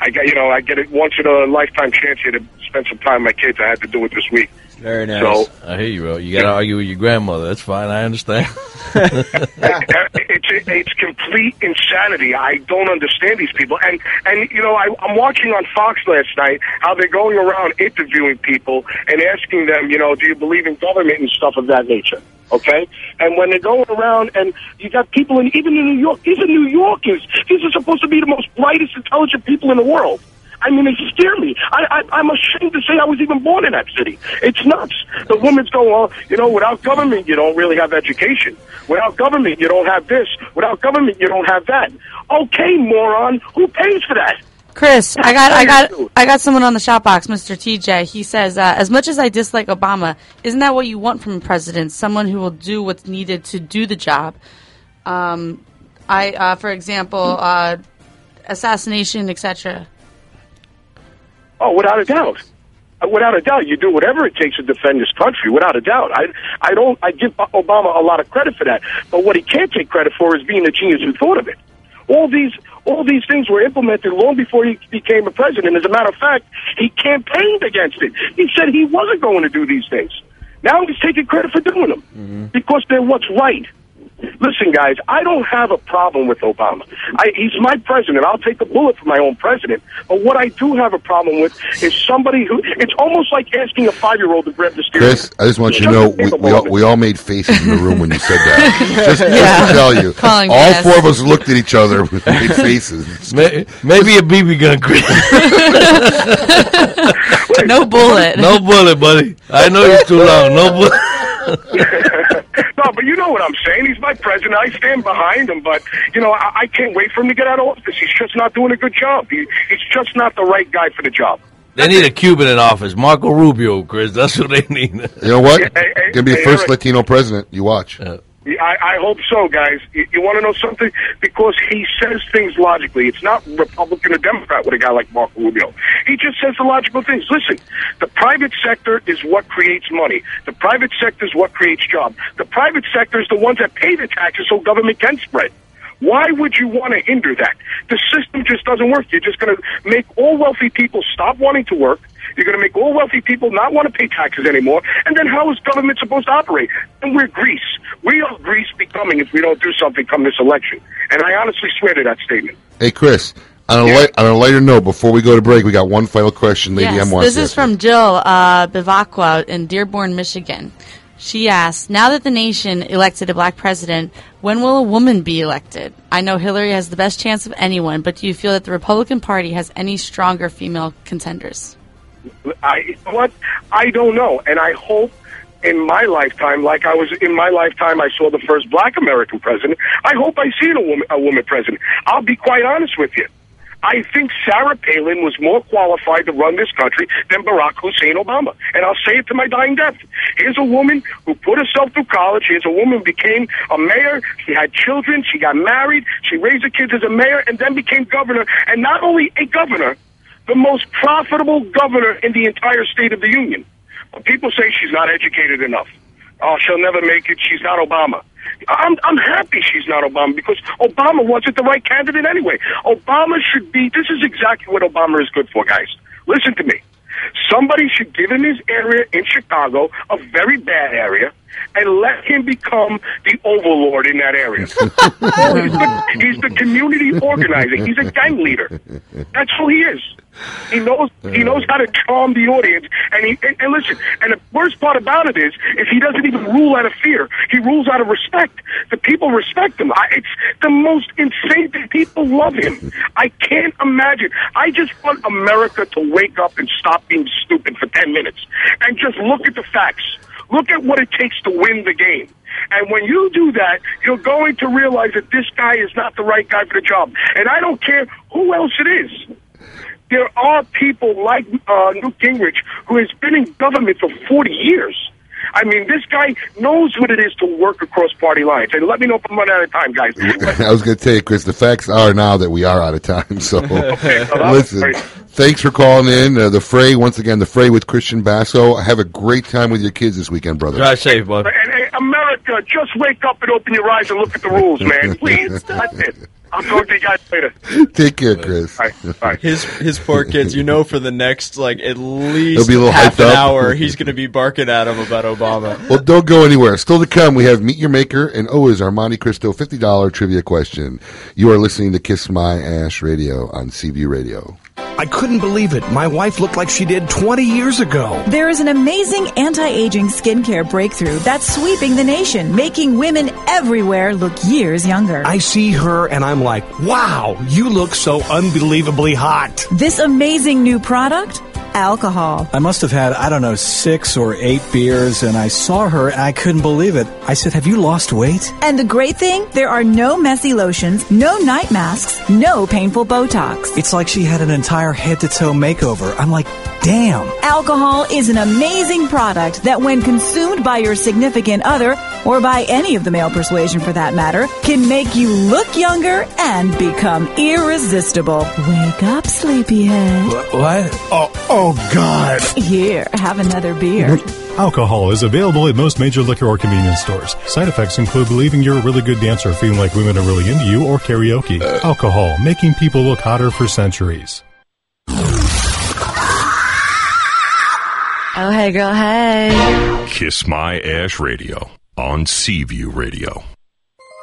I got, you know, I get it once in a lifetime chance here to spend some time with my kids. I had to do it this week. Very nice. So- I hear you, bro. You got to argue with your grandmother. That's fine. I understand. it's it's complete insanity. I don't understand these people. And and you know, I, I'm watching on Fox last night how they're going around interviewing people and asking them, you know, do you believe in government and stuff of that nature? Okay, and when they're going around and you got people in even in New York, these are New Yorkers. These are supposed to be the most brightest, intelligent people in the world. I mean, they scare me. I, I, I'm ashamed to say I was even born in that city. It's nuts. The women's go, well, you know, without government, you don't really have education. Without government, you don't have this. Without government, you don't have that. Okay, moron, who pays for that? Chris, I got, I got, I got someone on the shop box, Mr. TJ. He says, uh, as much as I dislike Obama, isn't that what you want from a president? Someone who will do what's needed to do the job. Um, I, uh, for example, uh, assassination, etc. Oh, without a doubt. Uh, Without a doubt, you do whatever it takes to defend this country. Without a doubt, I I don't I give Obama a lot of credit for that. But what he can't take credit for is being the genius who thought of it. All these all these things were implemented long before he became a president. As a matter of fact, he campaigned against it. He said he wasn't going to do these things. Now he's taking credit for doing them mm-hmm. because they're what's right. Listen, guys, I don't have a problem with Obama. I, he's my president. I'll take a bullet for my own president. But what I do have a problem with is somebody who. It's almost like asking a five-year-old to grab the steering. Chris, I just want you to know we, we, all, we all made faces in the room when you said that. just, Yeah. just to tell you, Calling all BS. four of us looked at each other and made faces. May- Maybe a BB gun, Chris. no bullet. No bullet, buddy. I know you're too long. No bullet. no, but you know what I'm saying. He's my president. I stand behind him. But you know, I, I can't wait for him to get out of office. He's just not doing a good job. He, he's just not the right guy for the job. They need a Cuban in office. Marco Rubio, Chris. That's what they need. You know what? Hey, hey, Gonna be the hey, first Eric. Latino president. You watch. I, I hope so, guys. You, you want to know something? Because he says things logically. It's not Republican or Democrat with a guy like Marco Rubio. He just says the logical things. Listen, the private sector is what creates money. The private sector is what creates jobs. The private sector is the ones that pay the taxes so government can spread. Why would you want to hinder that? The system just doesn't work. You're just going to make all wealthy people stop wanting to work. You're going to make all wealthy people not want to pay taxes anymore. And then how is government supposed to operate? And we're Greece. We are Greece becoming if we don't do something come this election. And I honestly swear to that statement. Hey, Chris. On a, light, on a lighter note, before we go to break, we got one final question. Lady yes, M wants this to is ask. from Jill uh, Bivacqua in Dearborn, Michigan. She asks, now that the nation elected a black president, when will a woman be elected? I know Hillary has the best chance of anyone, but do you feel that the Republican Party has any stronger female contenders? I what I don't know, and I hope in my lifetime, like I was in my lifetime, I saw the first Black American president. I hope I see a woman a woman president. I'll be quite honest with you. I think Sarah Palin was more qualified to run this country than Barack Hussein Obama. And I'll say it to my dying death. Here's a woman who put herself through college. Here's a woman who became a mayor. She had children. She got married. She raised her kids as a mayor and then became governor. And not only a governor, the most profitable governor in the entire state of the union. But people say she's not educated enough. Oh, she'll never make it. She's not Obama. I'm I'm happy she's not Obama because Obama wasn't the right candidate anyway. Obama should be. This is exactly what Obama is good for, guys. Listen to me. Somebody should give him his area in Chicago, a very bad area, and let him become the overlord in that area. Oh, he's, the, he's the community organizer. He's a gang leader. That's who he is. He knows he knows how to charm the audience. And he and, and listen. And the worst part about it is, is he doesn't even rule out of fear. He rules out of respect. The people respect him. I, it's the most insane thing. People love him. I can't imagine. I just want America to wake up and stop being stupid for ten minutes and just look at the facts. Look at what it takes to win the game. And when you do that, you're going to realize that this guy is not the right guy for the job. And I don't care who else it is. There are people like uh, Newt Gingrich who has been in government for 40 years. I mean, this guy knows what it is to work across party lines. And let me know if I'm running out of time, guys. I was going to tell you, Chris, the facts are now that we are out of time. So, Okay, so listen, thanks for calling in. Uh, the Fray, once again, the Fray with Christian Basso. Have a great time with your kids this weekend, brother. Drive safe, bud. And, hey, America, just wake up and open your eyes and look at the rules, man. Please. That's it. I'll talk to you guys later. Take care, Chris. His his poor kids, you know, for the next like at least be a half hyped an up. hour, he's going to be barking at him about Obama. Well, don't go anywhere. Still to come, we have Meet Your Maker and always our Monte Cristo $50 trivia question. You are listening to Kiss My Ash Radio on CB Radio. I couldn't believe it. My wife looked like she did 20 years ago. There is an amazing anti-aging skincare breakthrough that's sweeping the nation, making women everywhere look years younger. I see her and I'm like, wow, you look so unbelievably hot. This amazing new product? Alcohol. I must have had, I don't know, six or eight beers, and I saw her and I couldn't believe it. I said, Have you lost weight? And the great thing, there are no messy lotions, no night masks, no painful Botox. It's like she had an entire head to toe makeover. I'm like, damn. Alcohol is an amazing product that, when consumed by your significant other, or by any of the male persuasion for that matter, can make you look younger and become irresistible. Wake up, sleepyhead. What? Oh, oh Oh, God. Here, have another beer. Alcohol is available at most major liquor or convenience stores. Side effects include believing you're a really good dancer, feeling like women are really into you, or karaoke. Uh. Alcohol, making people look hotter for centuries. Oh, hey, girl, hey. Kiss My Ash Radio on Seaview Radio.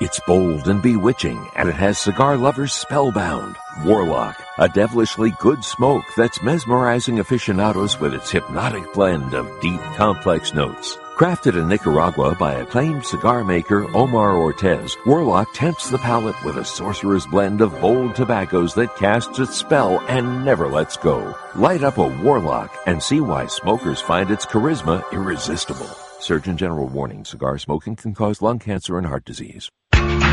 It's bold and bewitching, and it has cigar lovers spellbound. Warlock, a devilishly good smoke that's mesmerizing aficionados with its hypnotic blend of deep, complex notes. Crafted in Nicaragua by acclaimed cigar maker Omar Ortez, Warlock tempts the palate with a sorcerer's blend of bold tobaccos that casts its spell and never lets go. Light up a Warlock and see why smokers find its charisma irresistible. Surgeon General warning cigar smoking can cause lung cancer and heart disease.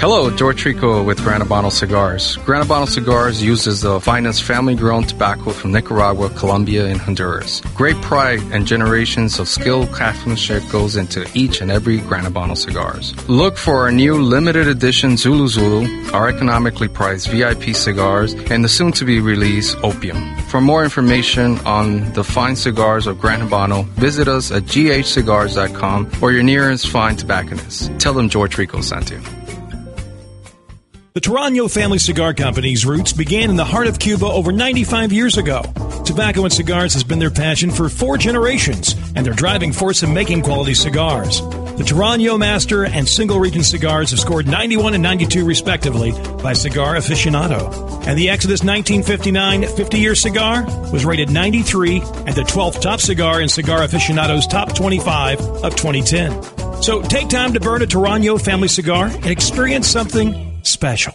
Hello, George Rico with Gran Habano Cigars. Gran Habano Cigars uses the finest family-grown tobacco from Nicaragua, Colombia, and Honduras. Great pride and generations of skilled craftsmanship goes into each and every Gran Habano cigars. Look for our new limited edition Zulu Zulu, our economically priced VIP cigars, and the soon-to-be released Opium. For more information on the fine cigars of Gran Habano, visit us at ghcigars.com or your nearest fine tobacconist. Tell them George Rico sent you. The Torano Family Cigar Company's roots began in the heart of Cuba over 95 years ago. Tobacco and cigars has been their passion for four generations and their driving force in making quality cigars. The Torano Master and Single Region cigars have scored 91 and 92 respectively by Cigar Aficionado. And the Exodus 1959 50 year cigar was rated 93 and the 12th top cigar in Cigar Aficionado's top 25 of 2010. So take time to burn a Torano family cigar and experience something special.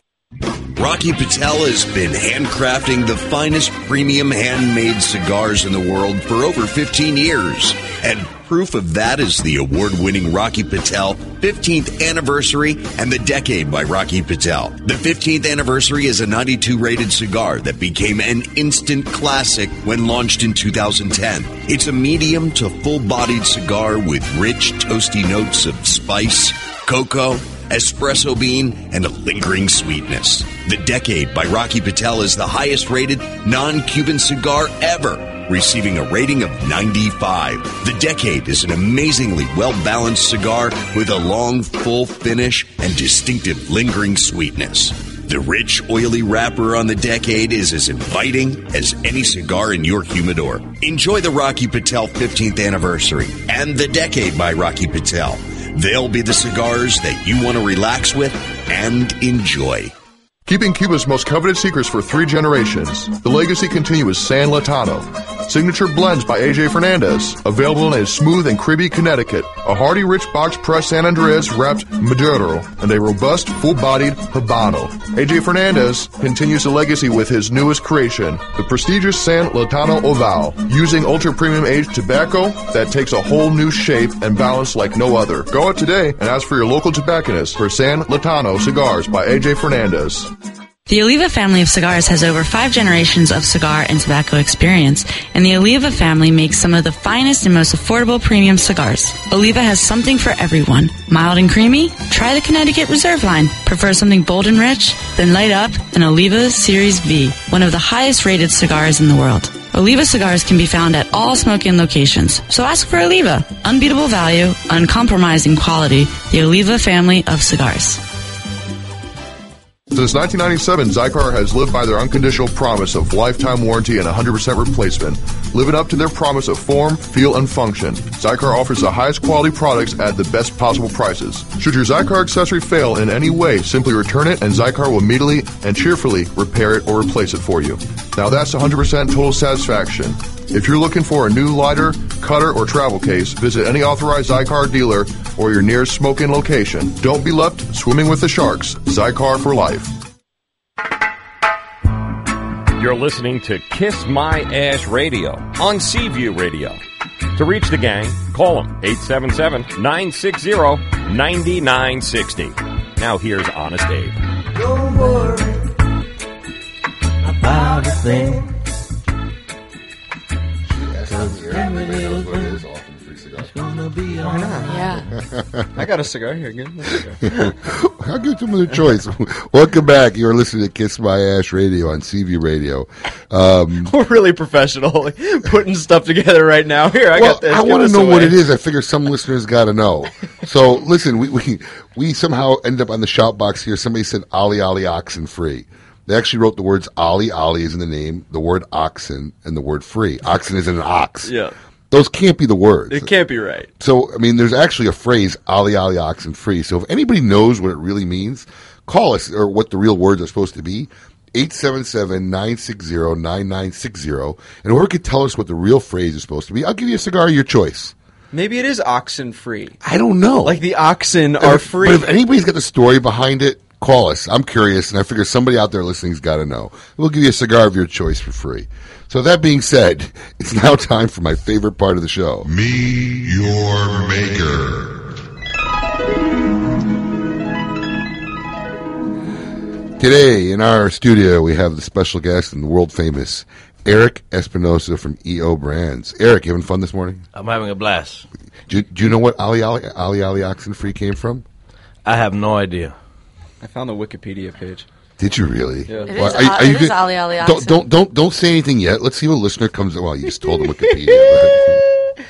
Rocky Patel has been handcrafting the finest premium handmade cigars in the world for over 15 years. And proof of that is the award winning Rocky Patel 15th anniversary and the decade by Rocky Patel. The 15th anniversary is a 92 rated cigar that became an instant classic when launched in 2010. It's a medium to full bodied cigar with rich, toasty notes of spice, cocoa, espresso bean, and a lingering sweetness. The Decade by Rocky Patel is the highest rated non Cuban cigar ever, receiving a rating of 95. The Decade is an amazingly well balanced cigar with a long, full finish and distinctive lingering sweetness. The rich, oily wrapper on the Decade is as inviting as any cigar in your humidor. Enjoy the Rocky Patel 15th anniversary and the Decade by Rocky Patel. They'll be the cigars that you want to relax with and enjoy. Keeping Cuba's most coveted secrets for three generations, the legacy continues San Lotano. Signature blends by AJ Fernandez, available in a smooth and creamy Connecticut, a hearty rich box pressed San Andrés wrapped Maduro, and a robust full-bodied Habano. AJ Fernandez continues the legacy with his newest creation, the prestigious San Lotano Oval, using ultra-premium aged tobacco that takes a whole new shape and balance like no other. Go out today and ask for your local tobacconist for San Lotano cigars by AJ Fernandez. The Oliva family of cigars has over five generations of cigar and tobacco experience, and the Oliva family makes some of the finest and most affordable premium cigars. Oliva has something for everyone. Mild and creamy? Try the Connecticut Reserve line. Prefer something bold and rich? Then light up an Oliva Series V, one of the highest rated cigars in the world. Oliva cigars can be found at all smoking locations, so ask for Oliva. Unbeatable value, uncompromising quality, the Oliva family of cigars. Since 1997, Xikar has lived by their unconditional promise of lifetime warranty and 100% replacement, living up to their promise of form, feel, and function. Xikar offers the highest quality products at the best possible prices. Should your Xikar accessory fail in any way, simply return it and Xikar will immediately and cheerfully repair it or replace it for you. Now that's 100% total satisfaction. If you're looking for a new lighter, cutter, or travel case, visit any authorized Xikar dealer or your nearest smoking location. Don't be left swimming with the sharks. Xikar for life. You're listening to Kiss My Ash Radio on Seaview Radio. To reach the gang, call them 877 960 9960. Now here's Honest Abe. Don't worry about a thing. Why not? Yeah. I got a cigar here. Give me a cigar. I'll give them the choice. Welcome back. You're listening to Kiss My Ash Radio on CV Radio. Um, We're really professional, putting stuff together right now. Here, I well, got this. I want to know what it is. I figure some listeners got to know. So listen, we, we we somehow ended up on the shout box here. Somebody said Ali Ali oxen free. They actually wrote the words Ali Ali is in the name, the word oxen, and the word free. Oxen is an ox. Yeah. Those can't be the words. It can't be right. So, I mean, there's actually a phrase, Ali Ali oxen free. So if anybody knows what it really means, call us or what the real words are supposed to be. 877-960-9960. And whoever could tell us what the real phrase is supposed to be, I'll give you a cigar of your choice. Maybe it is oxen free. I don't know. Like the oxen are If- free. But if anybody's got the story behind it, call us. I'm curious, and I figure somebody out there listening's got to know. We'll give you a cigar of your choice for free. So that being said, it's now time for my favorite part of the show. Me, your maker. Today in our studio, we have the special guest and the world famous Eric Espinosa from EO Brands. Eric, you having fun this morning? I'm having a blast. Do, do you know what Ali Ali, Ali Ali Oxen Free came from? I have no idea. I found the Wikipedia page. Did you really? Yeah. It is Al- it is good- Ali Ali don't, don't don't don't say anything yet. Let's see what listener comes. Well, you just told them Wikipedia.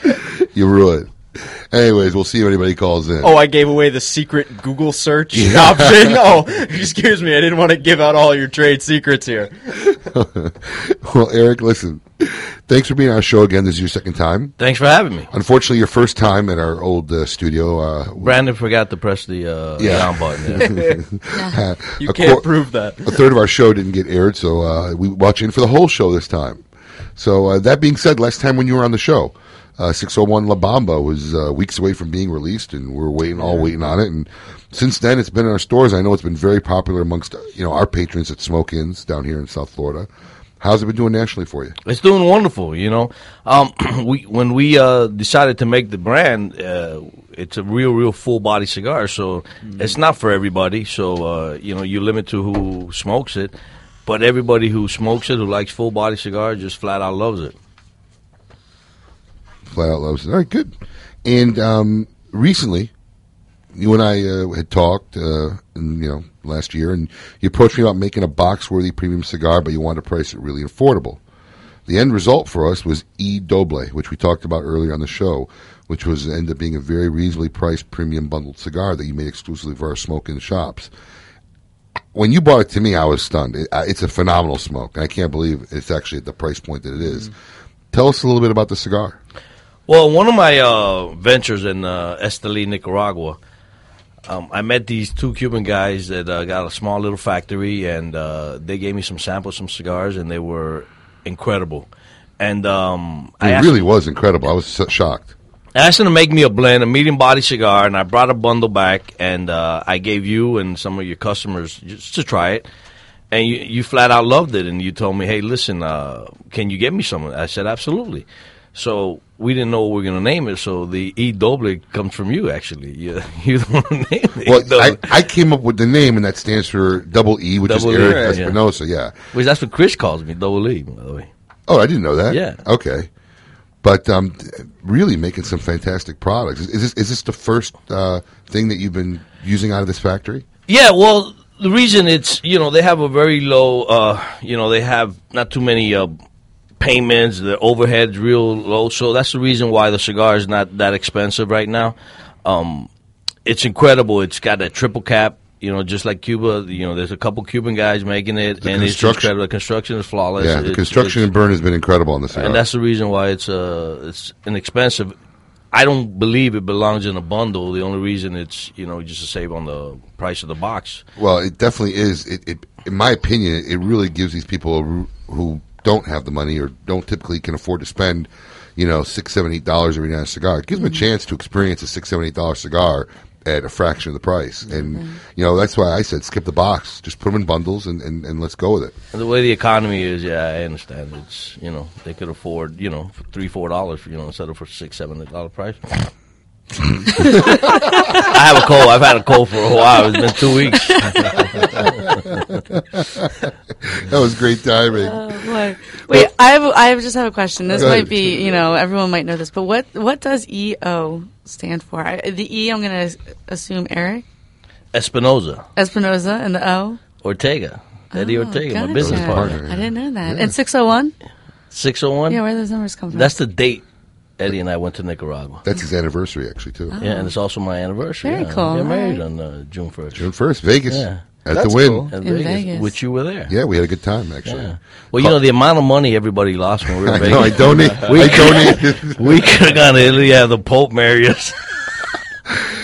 but you ruined. Anyways, we'll see if anybody calls in. Oh, I gave away the secret Google search Yeah. option. Oh, excuse me. I didn't want to give out all your trade secrets here. well, Eric, listen. Thanks for being on our show again. This is your second time. Thanks for having me. Unfortunately, your first time at our old uh, studio. Uh, Brandon forgot to press the uh, Yeah. down button. Yeah. You a can't prove that. A third of our show didn't get aired, so uh, we watch in for the whole show this time. So uh, that being said, last time when you were on the show, uh, 601 La Bamba was uh, weeks away from being released, and we are waiting, all waiting on it. And since then, it's been in our stores. I know it's been very popular amongst you know our patrons at Smoke Inns down here in South Florida. How's it been doing nationally for you? It's doing wonderful, you know. Um, we when we uh, decided to make the brand, uh, it's a real, real full body cigar. So it's not for everybody. So uh, you know, you limit to who smokes it. But everybody who smokes it, who likes full body cigar, just flat out loves it. Flat out loves it. All right, good. And um, recently, you and I uh, had talked, uh, in, you know, last year, and you approached me about making a box-worthy premium cigar, but you wanted to price it really affordable. The end result for us was E Doble, which we talked about earlier on the show, which was ended up being a very reasonably priced premium bundled cigar that you made exclusively for our Smoke Inn shops. When you brought it to me, I was stunned. It, it's a phenomenal smoke. and I can't believe it's actually at the price point that it is. Tell us a little bit about the cigar. Well, one of my uh, ventures in uh, Esteli, Nicaragua, um, I met these two Cuban guys that uh, got a small little factory, and uh, they gave me some samples, some cigars, and they were incredible. And um, I It asked, really was incredible. I was so shocked. I asked them to make me a blend, a medium body cigar, and I brought a bundle back, and uh, I gave you and some of your customers just to try it. And you, you flat out loved it, and you told me, "Hey, listen, uh, can you get me some?" I said, "Absolutely." So we didn't know what we were going to name it. So the E Doble comes from you, actually. You, you're the one who named it. Well, I, I came up with the name, and that stands for Double E, which Double is E, Eric right, yeah. Espinosa. Yeah. Which that's what Chris calls me, Double E, by the way. Oh, I didn't know that. Yeah. Okay. But um, really making some fantastic products. Is, is this is this the first uh, thing that you've been using out of this factory? Yeah, well, the reason it's you know they have a very low, uh, you know they have not too many uh, payments. The overhead's real low, so that's the reason why the cigar is not that expensive right now. Um, it's incredible. It's got a triple cap. You know, just like Cuba. You know, there's a couple Cuban guys making it, The and it's incredible. The construction is flawless. yeah, the It's- construction it's- and burn has been incredible on this, cigar. and that's the reason why it's uh it's inexpensive. I don't believe it belongs in a bundle. The only reason it's you know just to save on the price of the box. Well, it definitely is. It, it, in my opinion, it really gives these people who- who don't have the money or don't typically can afford to spend, you know, six, seven, eight dollars every night on a cigar. It gives them a mm-hmm. chance to experience a six, seven, eight dollar cigar at a fraction of the price. And mm-hmm. you know, that's why I said skip the box. Just put them in bundles and, and, and let's go with it. And the way the economy is, yeah, I understand. It's you know they could afford you know three four dollars you know instead of for six seven dollar price. I have a cold. I've had a cold for a while. It's been two weeks. that was great timing. Oh, boy. Wait, I have I have- just have a question. This might ahead. be, you know, everyone might know this, but what what does EO stand for? I, the E, I'm going to assume Eric Espinosa Espinosa, and the O. Ortega, Eddie Oh, Ortega, my business partner. I didn't know that. And 601. Six oh one. Yeah, where those numbers come from? That's the date Eddie and I went to Nicaragua. That's his anniversary, actually, too. Yeah, and it's also my anniversary. Very yeah. cool. We got married All on uh, June first. June first, Vegas. Yeah. At That's the win. cool. At In Vegas, Vegas. which you were there. Yeah, we had a good time actually. Yeah. Well, you know the amount of money everybody lost when we were in I Vegas. know, I donate- We I could- donated. we could have gone to Italy, have the Pope marry us.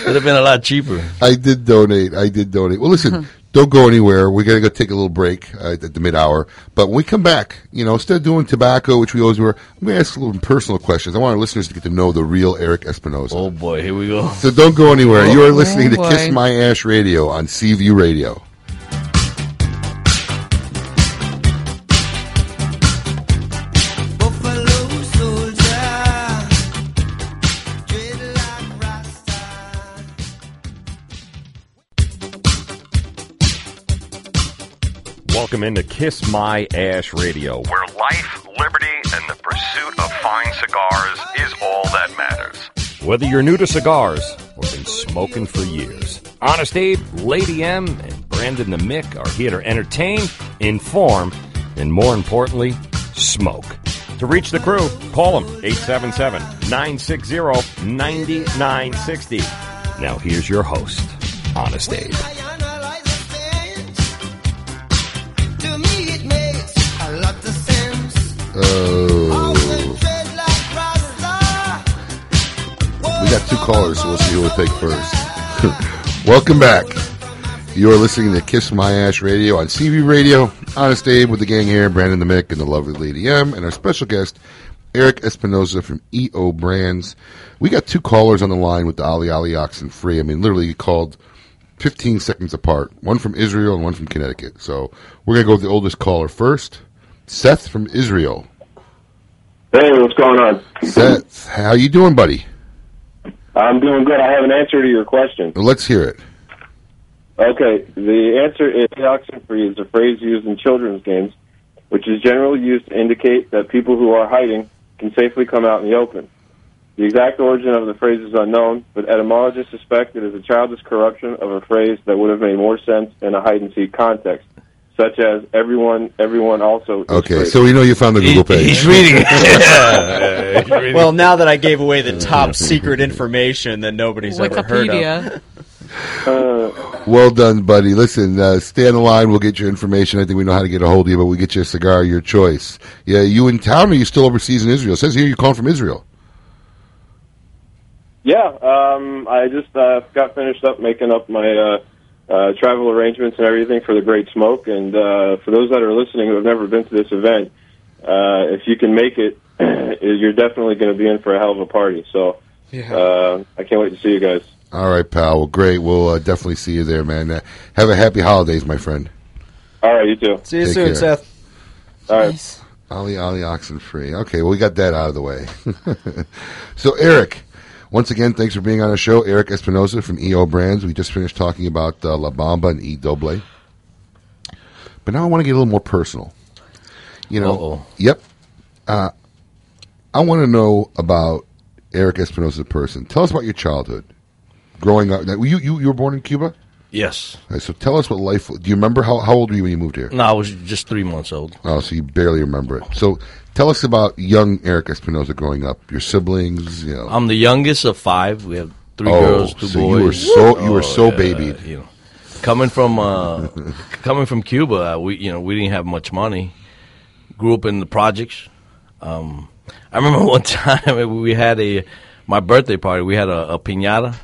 It'd have been a lot cheaper. I did donate. I did donate. Well, listen, don't go anywhere. We're going to go take a little break uh, at the mid hour. But when we come back, you know, instead of doing tobacco, which we always were, I'm going to ask a little personal questions. I want our listeners to get to know the real Eric Espinosa. Oh boy, here we go. So don't go anywhere. You are listening to. Kiss My Ash Radio on Seaview Radio. Welcome into Kiss My Ash Radio, where life, liberty, and the pursuit of fine cigars is all that matters. Whether you're new to cigars or been smoking for years, Honest Abe, Lady M, and Brandon the Mick are here to entertain, inform, and more importantly, smoke. To reach the crew, call them 877 960 9960. Now here's your host, Honest Abe. Oh. We got two callers, so we'll see who will take first. Welcome back. You are listening to Kiss My Ash Radio on CV Radio. Honest Abe with the gang here, Brandon the Mick and the lovely Lady M, and our special guest, Eric Espinosa from EO Brands. We got two callers on the line with the Ali Ali Oxen Free. I mean, literally called 15 seconds apart. One from Israel and one from Connecticut. So we're going to go with the oldest caller first. Seth from Israel. Hey, what's going on? Seth, how you doing, buddy? I'm doing good. I have an answer to your question. Let's hear it. Okay, the answer is oxen-free is a phrase used in children's games, which is generally used to indicate that people who are hiding can safely come out in the open. The exact origin of the phrase is unknown, but etymologists suspect it is a childish corruption of a phrase that would have made more sense in a hide-and-seek context, such as "everyone, everyone also." Okay, so we know you found the Google page. he's reading it. well, now that I gave away the top secret information that nobody's ever heard of. Well done, buddy. Listen, uh, stay on the line. We'll get your information. I think we know how to get a hold of you, but we get you a cigar, your choice. Yeah, you in town or you still overseas in Israel? It says here you're calling from Israel. Yeah, um, I just uh, got finished up making up my uh, travel arrangements and everything for the Great Smoke. And uh, for those that are listening who have never been to this event, uh, if you can make it, you're definitely going to be in for a hell of a party. So uh, I can't wait to see you guys. All right, pal. Well, great. We'll uh, definitely see you there, man. Uh, have a happy holidays, my friend. All right, you too. See you Take soon, care. Seth. All right. Ali Ali Oxen Free. Okay, well, we got that out of the way. so, Eric, once again, thanks for being on our show. Eric Espinosa from EO Brands. We just finished talking about uh, La Bamba and E Doble. But now I want to get a little more personal. You know, Uh-oh. yep. Uh, I want to know about Eric Espinosa, the person. Tell us about your childhood, growing up. You you you were born in Cuba. Yes. So tell us what life. Do you remember how how old were you when you moved here? No, I was just three months old. Oh, so you barely remember it. So tell us about young Eric Espinosa growing up. Your siblings, you know. I'm the youngest of five. We have three Oh, girls, two so boys. you were so- you were so yeah, babied. You know, coming from uh, coming from Cuba, uh, we you know we didn't have much money. Grew up in the projects. Um, I remember one time we had a my birthday party. We had a, a pinata,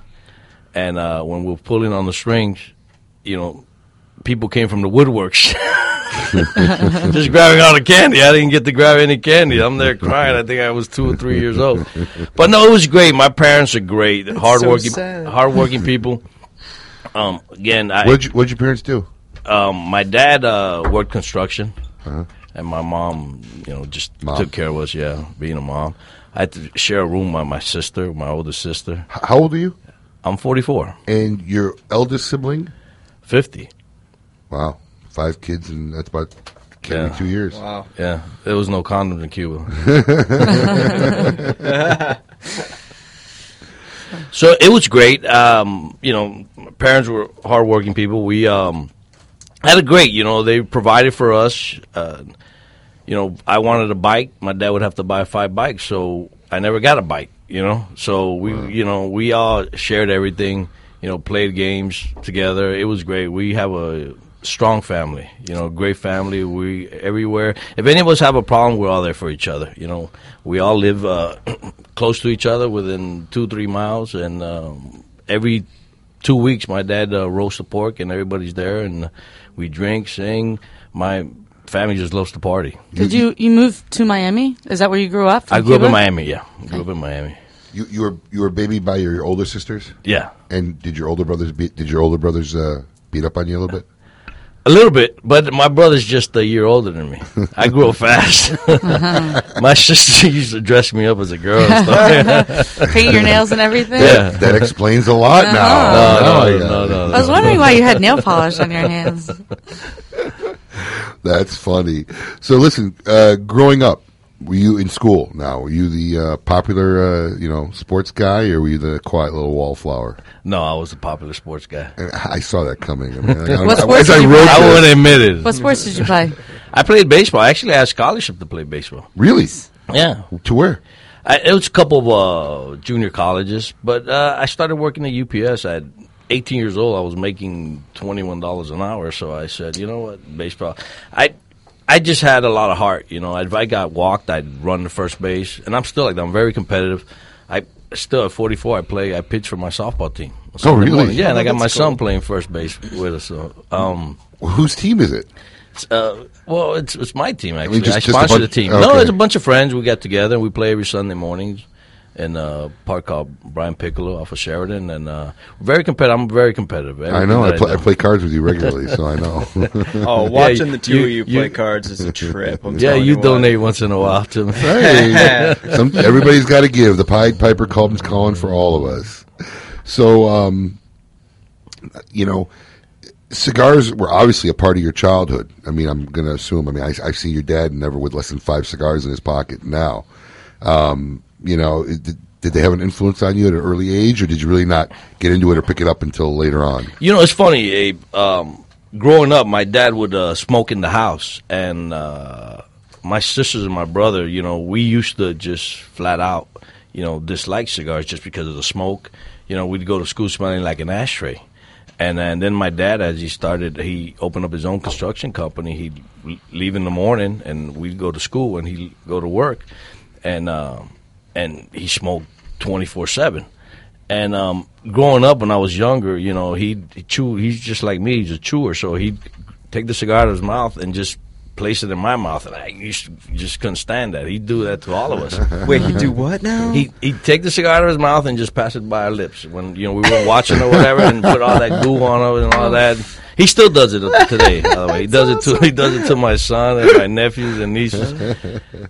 and uh, when we were pulling on the strings, you know, people came from the woodworks. Just grabbing all the candy. I didn't get to grab any candy. I'm there crying. I think I was two or three years old. But no, it was great. My parents are great, hardworking, sad. hardworking people. Um, again, I, What'd, you, what'd your parents do? um, my dad uh, worked construction, Uh-huh. and my mom, you know, just Mom. took care of us. Yeah, being a mom, I had to share a room with my sister, my older sister. How old are you? I'm 44. And your eldest sibling? 50. Wow, five kids, and that's about Yeah. two years. Wow. Yeah, there was no condoms in Cuba. so it was great. Um, you know, my parents were hardworking people. We um, had a great. You know, they provided for us. Uh, you know, I wanted a bike. My dad would have to buy five bikes, so I never got a bike. You know, so we, you know, we all shared everything. You know, played games together. It was great. We have a strong family. You know, great family. We everywhere. If any of us have a problem, we're all there for each other. You know, we all live uh, close to each other, within two three miles, and um, every two weeks, my dad uh, roasts the pork, and everybody's there, and we drink, sing. My family just loves to party. Did you you move to Miami? Is that where you grew up? I grew up in Miami. Yeah, grew up in Miami. You you were you were babied by your older sisters. Yeah. And did your older brothers beat? Did your older brothers uh, beat up on you a little bit? A little bit, but my brother's just a year older than me. I grew up fast. my sister used to dress me up as a girl. And stuff. Paint your nails and everything? Yeah, That explains a lot Uh-huh. now. No, Now I no, got no, no, no. I was wondering why you had nail polish on your hands. That's funny. So listen, uh, growing up, were you in school? Now, were you the uh, popular, uh, you know, sports guy, or were you the quiet little wallflower? No, I was a popular sports guy. And I saw that coming. I mean, I, What I, sports as I did you? I wouldn't admit it. What sports did you play? I played baseball. I actually had a scholarship to play baseball. Really? Yeah. To where? I, it was a couple of uh, junior colleges, but uh, I started working at UPS at 18 years old. I was making $21 an hour, so I said, you know what, baseball. I I just had a lot of heart. You know, if I got walked, I'd run the first base, and I'm still like that. I'm very competitive. I still at 44, I play. I pitch for my softball team. on Sunday really? morning. Yeah, and Oh, I got my that's son playing first base with us. So, um, Whose team is it? uh, well, it's it's my team actually. I, just- just a sponsor the team. okay. No, it's a bunch of friends. We got together and we play every Sunday mornings in a park called Brian Piccolo off of Sheridan, and uh, very competitive. I'm very competitive. I know. I, Everything play, I play cards with you regularly, so I know. Oh, watching the two of you play cards is a trip. I'm yeah, you you donate once in a while to me. Hey, some, everybody's got to give. The Pied Piper comes calling for all of us. So, um, you know, cigars were obviously a part of your childhood. I mean, I'm going to assume. I mean, I, I see your dad never with less than five cigars in his pocket now. Um, you know, did, did they have an influence on you at an early age, or did you really not get into it or pick it up until later on? You know, it's funny, Abe. Um, growing up, my dad would uh, smoke in the house, and uh, my sisters and my brother, you know, we used to just flat out, you know, dislike cigars just because of the smoke. You know, we'd go to school smelling like an ashtray. And, and then my dad, as he started, he opened up his own construction company. He'd leave in the morning, and we'd go to school, and he'd go to work, and um, and he smoked twenty four seven. And um, growing up when I was younger, you know, he'd he'd chew. He's just like me. He's a chewer, so he'd take the cigar out of his mouth and just place it in my mouth, and I used just couldn't stand that. He'd do that to all of us. Wait, he'd do what now? He he'd take the cigar out of his mouth and just pass it by our lips when you know we were watching or whatever, and put all that goo on it and all that. He still does it today. By the way, he does it to he does it to my son and my nephews and nieces.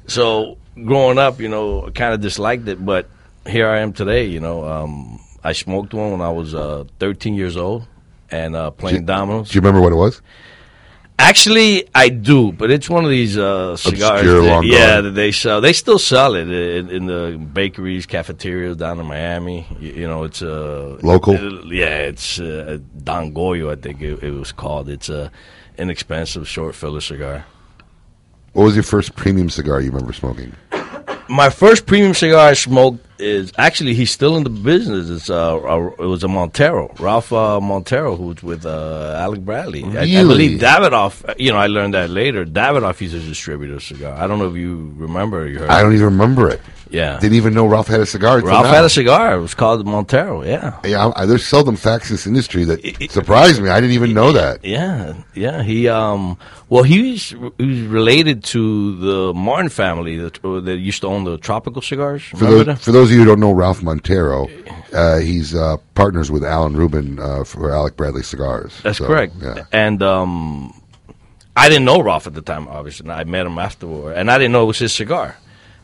So growing up, you know, kind of disliked it, but here I am today. You know, um, I smoked one when I was uh, 13 years old and uh, playing dominoes. Do you remember what it was? Actually, I do, but it's one of these uh, cigars. Obscure, that- yeah, that they sell. They still sell it in, in the bakeries, cafeterias down in Miami. You, you know, it's a Local? yeah, it's uh, Don Goyo, I think it, it was called. It's a inexpensive short filler cigar. What was your first premium cigar you remember smoking? My first premium cigar I smoked is actually he's still in the business. It's uh, a, it was a Montero, Ralph uh, Montero, who's with uh, Alec Bradley. I, I believe Davidoff. You know, I learned that later. Davidoff he's a distributor of cigar. I don't know if you remember. You heard. I don't even remember it. Yeah. Didn't even know Ralph had a cigar. Ralph now. had a cigar. It was called Montero. Yeah. Yeah, I, there's seldom facts in this industry that surprised me. I didn't even know that. Yeah, yeah. He um, well, he's he's related to the Martin family that uh, that used to own the tropical cigars. For those, for those of you who don't know Ralph Montero, uh, he's uh, partners with Alan Rubin uh, for Alec Bradley Cigars. That's So, correct. Yeah. And um, I didn't know Ralph at the time, obviously. I met him afterward, and I didn't know it was his cigar.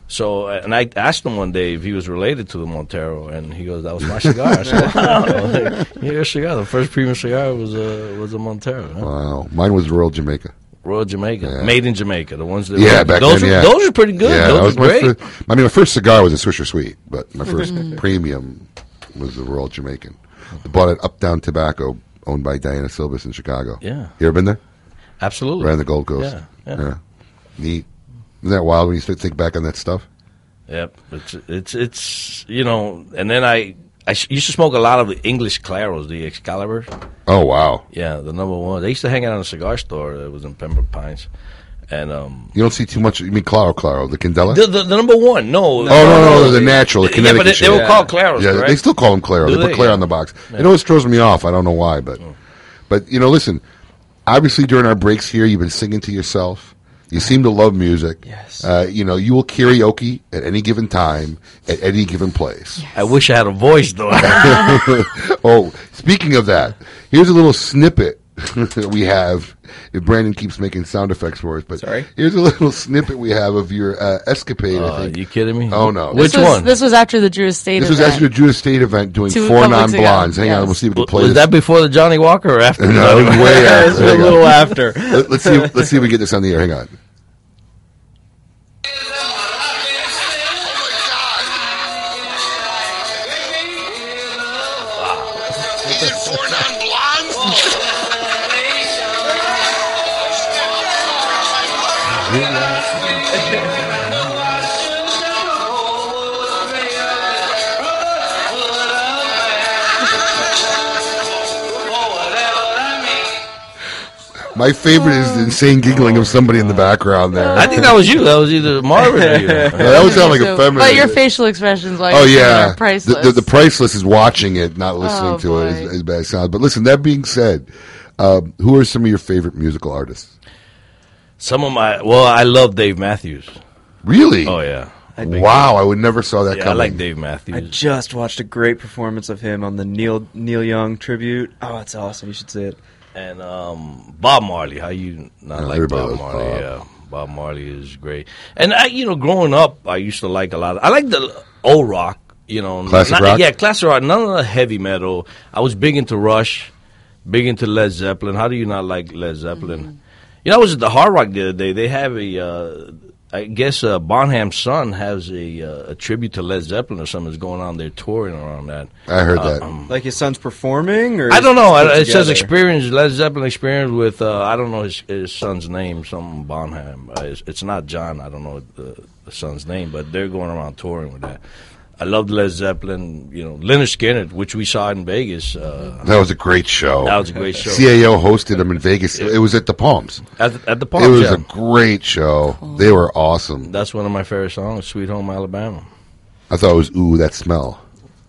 So, uh, and I asked him one day if he was related to the Montero, and he goes, "That was my cigar." I said, "Wow, like, your cigar. The first premium cigar was a was a Montero. huh? Wow, mine was Royal Jamaica. Royal Jamaica, made in Jamaica. The ones that Yeah, were, back those then, were, yeah. those are pretty good. Yeah, those are my great. fir- I mean, my first cigar was a Swisher Sweet, but my 1st Mhm. premium was the Royal Jamaican. I bought it Up Down Tobacco, owned by Diana Silvius in Chicago. Yeah. You ever been there? Absolutely. Right on the Gold Coast. Yeah, yeah. Neat. Isn't that wild when you think back on that stuff? Yep, it's it's it's you know, and then I I used to smoke a lot of the English Claros, the Excalibur. Oh, wow. Yeah, the number one. They used to hang out in a cigar store that was in Pembroke Pines, and um, You don't see too much. You mean Claro Claro, the Candela? the, the the number one. No, Oh no, no, no, the natural, the Yeah, Connecticut. but they, they were called Claros. Yeah, correct? they still call them Claro. Do They put? Claro Yeah. on the box. Yeah. It always throws me off. I don't know why, but but you know, listen. Obviously, during our breaks here, you've been singing to yourself. You seem to love music. Yes. Uh, you know, you will karaoke at any given time, at any given place. I wish I had a voice though. oh, speaking of that, here's a little snippet we have. If Brandon keeps making sound effects for us, but Sorry? here's a little snippet we have of your uh, escapade. I Uh, think. you kidding me? Oh no! This was, This was after the Drew Estate This was event. after the Drew Estate event doing Two four couple non weeks ago, blondes. Hang on, yes. we'll see if we can Was play was this. that before the Johnnie Walker or after? No, it was way after. a Hang on. little after. Let, us see. Let's see if we get this on the air. Hang on. My favorite is the insane giggling of somebody in the background there. I think that was you. That was either Marvin or you. Yeah, that would sound like a So- feminine. But your facial expressions like Oh yeah, are priceless. The, the, the priceless is watching it, not listening Oh, to it. As, as bad as it sounds. But listen, that being said, um, who are some of your favorite musical artists? Some of my well, I love Dave Matthews. Really? Oh yeah. Wow, I would never saw that Yeah, I like Dave Matthews. I just watched a great performance of him on the Neil Neil Young tribute. Oh, it's awesome. You should see it. And um, Bob Marley, how you not Yeah, like Bob Marley? Bob. Yeah, Bob Marley is great. And I, you know, growing up, I used to like a lot. Of, I like the old rock. You know, Classic not- rock? Yeah, classic rock. None of the heavy metal. I was big into Rush, big into Led Zeppelin. How do you not like Led Zeppelin? You know, I was at the Hard Rock the other day. They have a, uh, I guess, uh, Bonham's son has a, uh, a tribute to Led Zeppelin or something that's going on. They're touring around that. I heard Uh, that. um, Like his son's performing, or I don't know. it's I- It says experience, Led Zeppelin experience with, uh, I don't know his, his son's name, some Bonham. Uh, it's, it's not John. I don't know the, the son's name, but they're going around touring with that. I loved Led Zeppelin. You know, Lynyrd Skynyrd, which we saw in Vegas. Uh, That was a great show. That was a great show. CAO hosted them in Vegas. It was at the Palms. At, the- at the It was yeah. a great show. They were awesome. That's one of my favorite songs, "Sweet Home Alabama." I thought it was ooh that smell.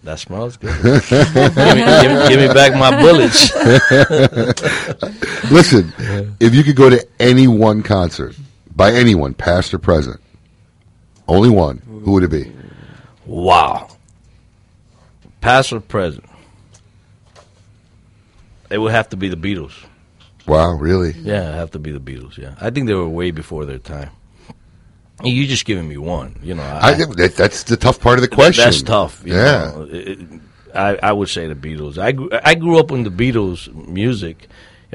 That smells good. give, me, give, give me back my bullets. Listen, if you could go to any one concert by anyone, past or present, only one, who would it be? Wow. Past or present? It would have to be the Beatles. Wow, really? Yeah, it'd have to be the Beatles. Yeah, I think they were way before their time. You just giving me one, you know. I, that, that's the tough part of the question. That's tough. you Yeah. know. It- it- I, I would say the Beatles. I grew, I grew up in the Beatles music.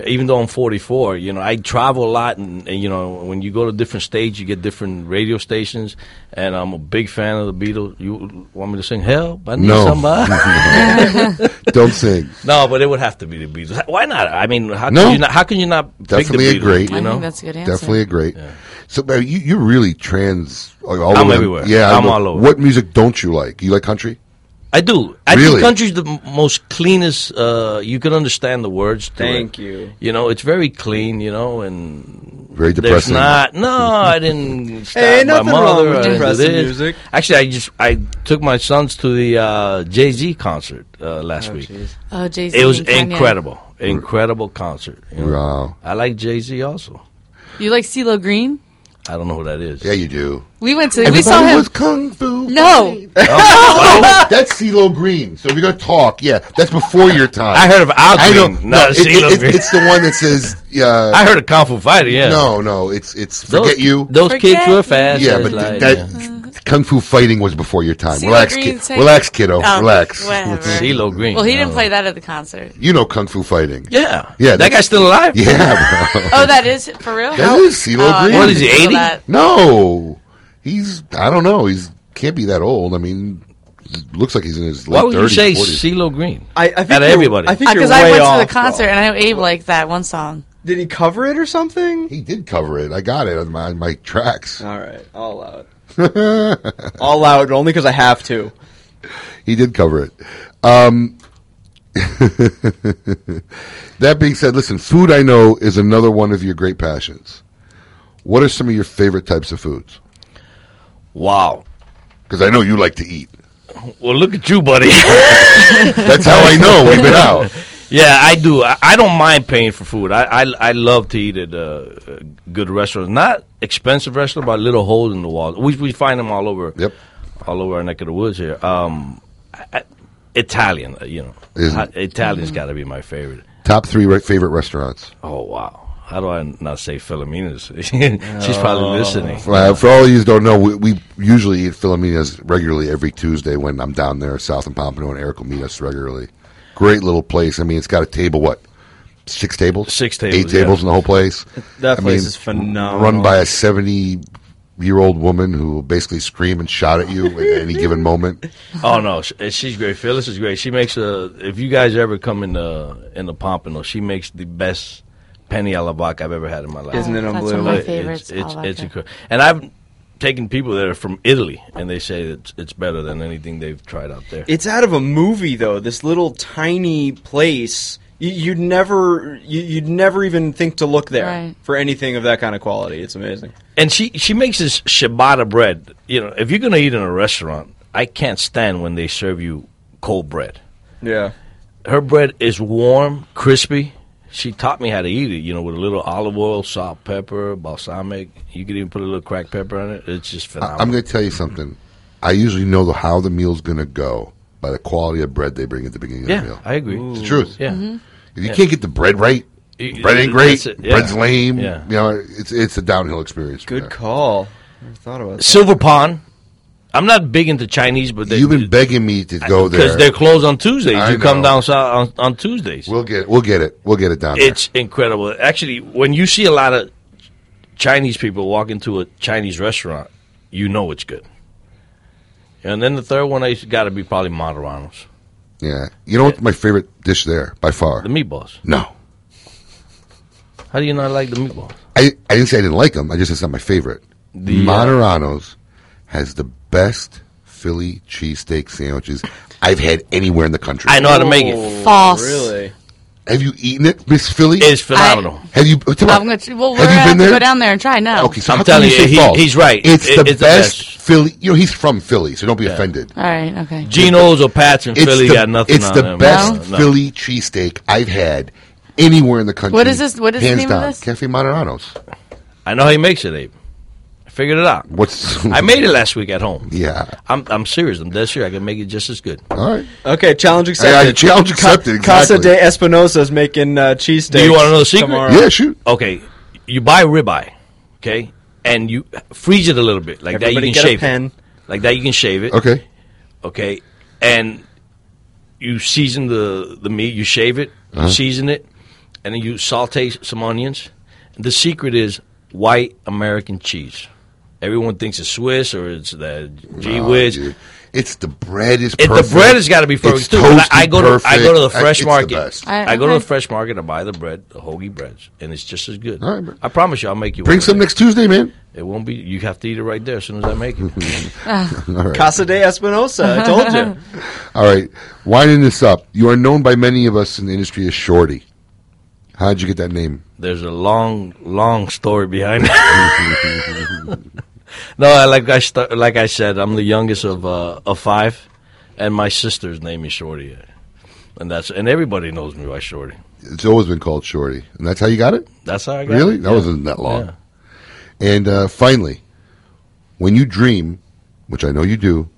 Even though I'm 44, you know, I travel a lot, and, and you know, when you go to different states, you get different radio stations, and I'm a big fan of the Beatles. You want me to sing "Help"? I need No. somebody. Don't sing. No, but it would have to be the Beatles. Why not? I mean, how No. can you not? How can you not? pick the Definitely a great. You know, that's a good answer. Definitely a great. So uh, you you really trans. All I'm over- everywhere. Yeah, I I'm all over. What music don't you like? You like country? I do. I Really? think country's the most cleanest. Uh, you can understand the words. To Thank it. you. You know, it's very clean. You know, and Very there's depressing. not. No, I didn't. Stab Hey, my nothing wrong mother. with I didn't do depressing music. Actually, I just I took my sons to the uh, Jay Z concert uh, last week. Oh, Jay-Z It was incredible, incredible concert. you know. Wow. I like Jay Z also. You like CeeLo Green? I don't know who that is. Yeah, you do. We went to. we Everybody saw him. was kung fu. no. Oh, that's CeeLo Green. So if you're gonna talk, yeah, that's before your time. I heard of Al I know. Green, No, not it- it- CeeLo it- Green. It's the one that says. Uh, I heard of Kung Fu Fighter. Yeah. No, no, it's it's Those- forget you. those kids were fast Yeah, but light, that kung fu fighting was before your time. CeeLo relax, Green kid. Relax, kiddo. Oh, relax. whatever. CeeLo Green. Well, he didn't Oh. play that at the concert. You know kung fu fighting. Yeah. Yeah. That that's- guy's still alive? Yeah, bro. Oh, that is for real. That is CeeLo Oh, Green. What is he, 80? No, he's. I don't know. He's can't be that old. I mean, looks like he's in his late Why would you say 40s. CeeLo Green? I, I think Out of everybody. I think uh, Because I way went off, to the concert bro. and I know Abe liked that one song. Did he cover it or something? He did cover it. I got it on my, my tracks. All right, I'll allow it. I'll allow it only because I have to. He did cover it. Um, that being said, listen, food I know is another one of your great passions. What are some of your favorite types of foods? Wow. Because I know you like to eat. Well, look at you, buddy. That's how I know we've been out. Yeah, I do. I, I don't mind paying for food. I I, I love to eat at uh, good restaurants, not expensive restaurants, but little holes in the wall. We we find them all over. Yep. All over our neck of the woods here. Um, I, Italian, uh, you know, Isn't? Italian's got to be my favorite. Top three re- favorite restaurants. Oh wow! How do I not say Philomena's? She's probably listening. Uh, for all of you who don't know, we, we usually eat Filomena's regularly every Tuesday when I'm down there south in Pompano, and Eric will meet us regularly. Great little place. I mean, it's got a table, what, six tables? Six tables, Eight tables in the whole place. That I place mean, is phenomenal. Run by a 70 year old woman who will basically scream and shout at you at any given moment. Oh no, eh, she's great. Phyllis is great. She makes a. If you guys ever come in the in the Pompano, she makes the best penne alla vodka I've ever had in my life. Isn't it That's one of my It's- favorites. It's it's, alla it's incredible. And I've taken people that are from Italy, and they say it's it's better than anything they've tried out there. It's out of a movie though. This little tiny place You, you'd never, you, you'd never even think to look there Right. for anything of that kind of quality. It's amazing. And she she makes this ciabatta bread. You know, if you're gonna eat in a restaurant, I can't stand when they serve you cold bread. Yeah. Her bread is warm, crispy. She taught me how to eat it. You know, with a little olive oil, salt, pepper, balsamic. You could even put a little cracked pepper on it. It's just I- phenomenal. I'm going to tell you something. I usually know the, how the meal's going to go by the quality of bread they bring at the beginning Yeah, of the meal. I agree. It's the truth. Yeah. Mhm. If you Yeah. can't get the bread right, Y- bread ain't great. it, yeah. Bread's lame. Yeah. You know, it's it's a downhill experience. Good there. call. Never thought about that. Silver Pond. I'm not big into Chinese, but they, You've been begging me to go there because they're closed on Tuesdays. I you come down south on, on Tuesdays. We'll get we'll get it. We'll get it down there. It's incredible. Actually, when you see a lot of Chinese people walk into a Chinese restaurant, you know it's good. And then the third one has got to be probably Moderanos. Yeah. You know what's my favorite dish there by far? The meatballs. No. How do you not like the meatballs? I, I didn't say I didn't like them. I just said it's not my favorite. The, uh, Moderano's has the best Philly cheesesteak sandwiches I've had anywhere in the country. I know how to make it. False. Really? Have you eaten it, Miss Philly? It's phenomenal. have you? Come. I'm going to. Well, we're Have you going to been have to there? go down there and try now. Okay, so I'm how come telling you you, say he- false? he's right. It's It- the it's the best best. Philly. You know, he's from Philly, so don't be offended. All right. Okay. Geno's or Pat's in It's Philly the, got nothing It's on the them. best No. Philly cheesesteak I've had anywhere in the country. What is this- what is the Hands name of down. this? Cafe Moderano's. I know how he makes it, Abe. I figured it out. What's? I made it last week at home. Yeah. I'm I'm serious. I'm dead serious. I can make it just as good. All right. Okay, challenge I- I- accepted. challenge accepted, Casa exactly. de Espinosa is making uh, cheesesteaks. Do you want to know the secret? tomorrow. Yeah, shoot. Okay, you buy a ribeye, okay, and you freeze it a little bit like Everybody that. You get can a shave pen. it. Like that, you can shave it. Okay. Okay, and you season the the meat. You shave it, Uh-huh. season it, and then you saute some onions. The secret is white American cheese. Everyone thinks it's Swiss or it's the G No, whiz. dude. It's the bread is It, the bread has got to be It's perfect too. I, I toasty go to I go to the fresh It's market. best. I- I, go to the fresh market. I buy the bread, the hoagie breads, and it's just as good. All right. I promise you, I'll make you. Bring one some next Tuesday, man. It won't be. You have to eat it right there as soon as I make it. Ah. All right. Casa de Espinosa. I told you. All right. Winding this up, you are known by many of us in the industry as Shorty. How did you get that name? There's a long, long story behind it. no, like I st- like I said, I'm the youngest of uh, of five, and my sister's name is Shorty, and that's and everybody knows me by Shorty. It's always been called Shorty, and that's how you got it. That's how I got Really? it. Really, that Yeah. wasn't that long. Yeah. And uh, finally, when you dream, which I know you do,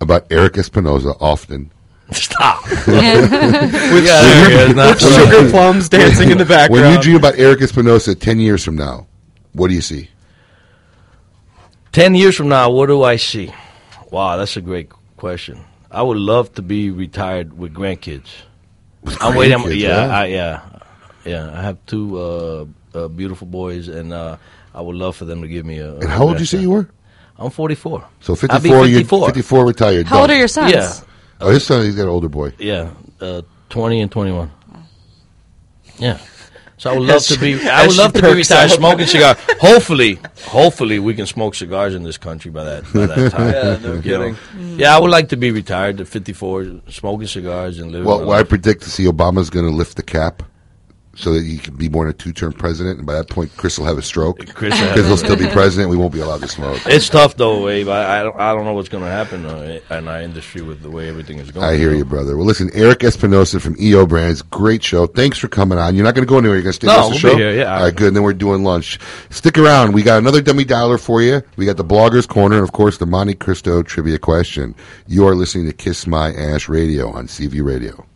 about Eric Espinosa often. Stop. With, Yeah, there he is. Now- with sugar plums dancing in the background. When you dream about Eric Espinosa 10 years from now, what do you see? Ten years from now, what do I see? Wow, that's a great question. I would love to be retired with grandkids. I'm waiting. grandkids, yeah, yeah. I, yeah, yeah. I have two uh, uh, beautiful boys, and uh, I would love for them to give me a. And how old did you say you were? I'm 44. So I'll be 54, you're 54. 54 retired. How old are your sons? Yeah, Oh, his son, he's got an older boy. yeah. Uh, 20 and 21. Yeah. So I would love to be. I would love to be retired smoking cigar. Hopefully, hopefully we can smoke cigars in this country by that by that time. Yeah, no You know? kidding. Yeah, I would like to be retired at 54, smoking cigars and living. Well, well, I predict to see Obama's going to lift the cap so that he can be more than a two-term president, and by that point, Chris will have a stroke Chris will because he'll still be president. We won't be allowed to smoke. It's tough though, Abe. I, I don't I don't know what's going to happen uh, in our industry with the way everything is going. I hear you, brother. Well, listen, Eric Espinosa from EO Brands, great show. Thanks for coming on. You're not going to go anywhere. You're going to stay No, with us the we'll show. here, yeah. All right, good. And then we're doing lunch. Stick around. We got another dummy dialer for you. We got the bloggers corner, and of course, the Montecristo trivia question. You are listening to Kiss My Ash Radio on Seaview Radio.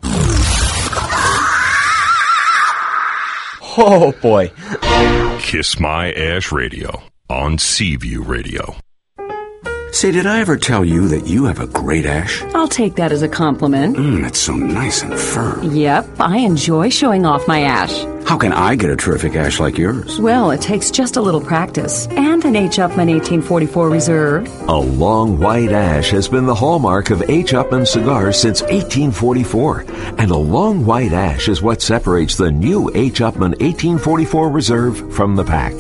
Oh boy. Kiss My Ash Radio on Seaview Radio. Say, did I ever tell you that you have a great ash? I'll take that as a compliment. Mmm, it's so nice and firm. Yep, I enjoy showing off my ash. How can I get a terrific ash like yours? Well, it takes just a little practice and an H. Upmann 1844 Reserve. A long white ash has been the hallmark of H. Upmann cigars since 1844, and a long white ash is what separates the new H. Upmann 1844 Reserve from the pack.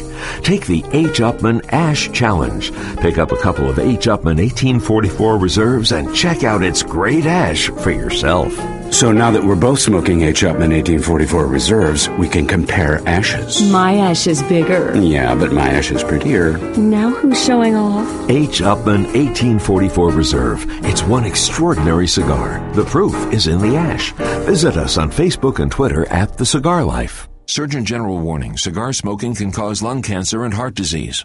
Take the H. Upmann Ash Challenge. Pick up a couple of H. Upmann 1844 Reserves and check out its great ash for yourself. So now that we're both smoking H. Upmann 1844 reserves, we can compare ashes. My ash is bigger. Yeah, but my ash is prettier. Now who's showing off? H. Upmann 1844 Reserve. It's one extraordinary cigar. The proof is in the ash. Visit us on Facebook and Twitter at The Cigar Life. Surgeon General warning cigar smoking can cause lung cancer and heart disease.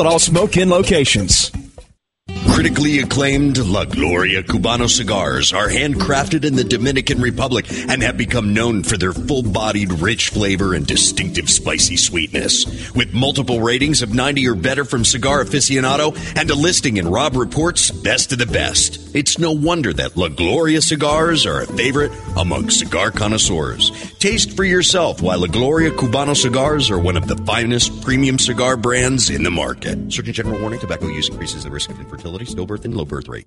at all smoke in locations. Critically acclaimed La Gloria Cubano cigars are handcrafted in the Dominican Republic and have become known for their full bodied, rich flavor and distinctive spicy sweetness. With multiple ratings of 90 or better from Cigar Aficionado and a listing in Robb Report's Best of the Best, it's no wonder that La Gloria cigars are a favorite among cigar connoisseurs. Taste for yourself why La Gloria Cubano cigars are one of the finest premium cigar brands in the market. Surgeon General warning tobacco use increases the risk of infertility, stillbirth, and low birth rate.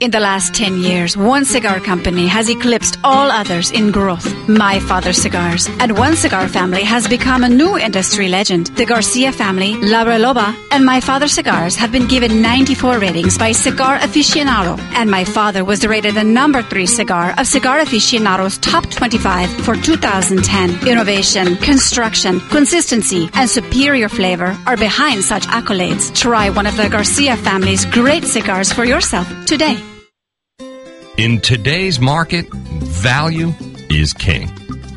In the last 10 years, one cigar company has eclipsed all others in growth. My Father Cigars. And one cigar family has become a new industry legend. The Garcia family, La Reloba, and My Father Cigars have been given 94 ratings by Cigar Aficionado. And My Father was rated the number 3 cigar of Cigar Aficionado's top 25 for 2010. Innovation, construction, consistency, and superior flavor are behind such accolades. Try one of the Garcia family's great cigars for yourself today. In today's market, value is king.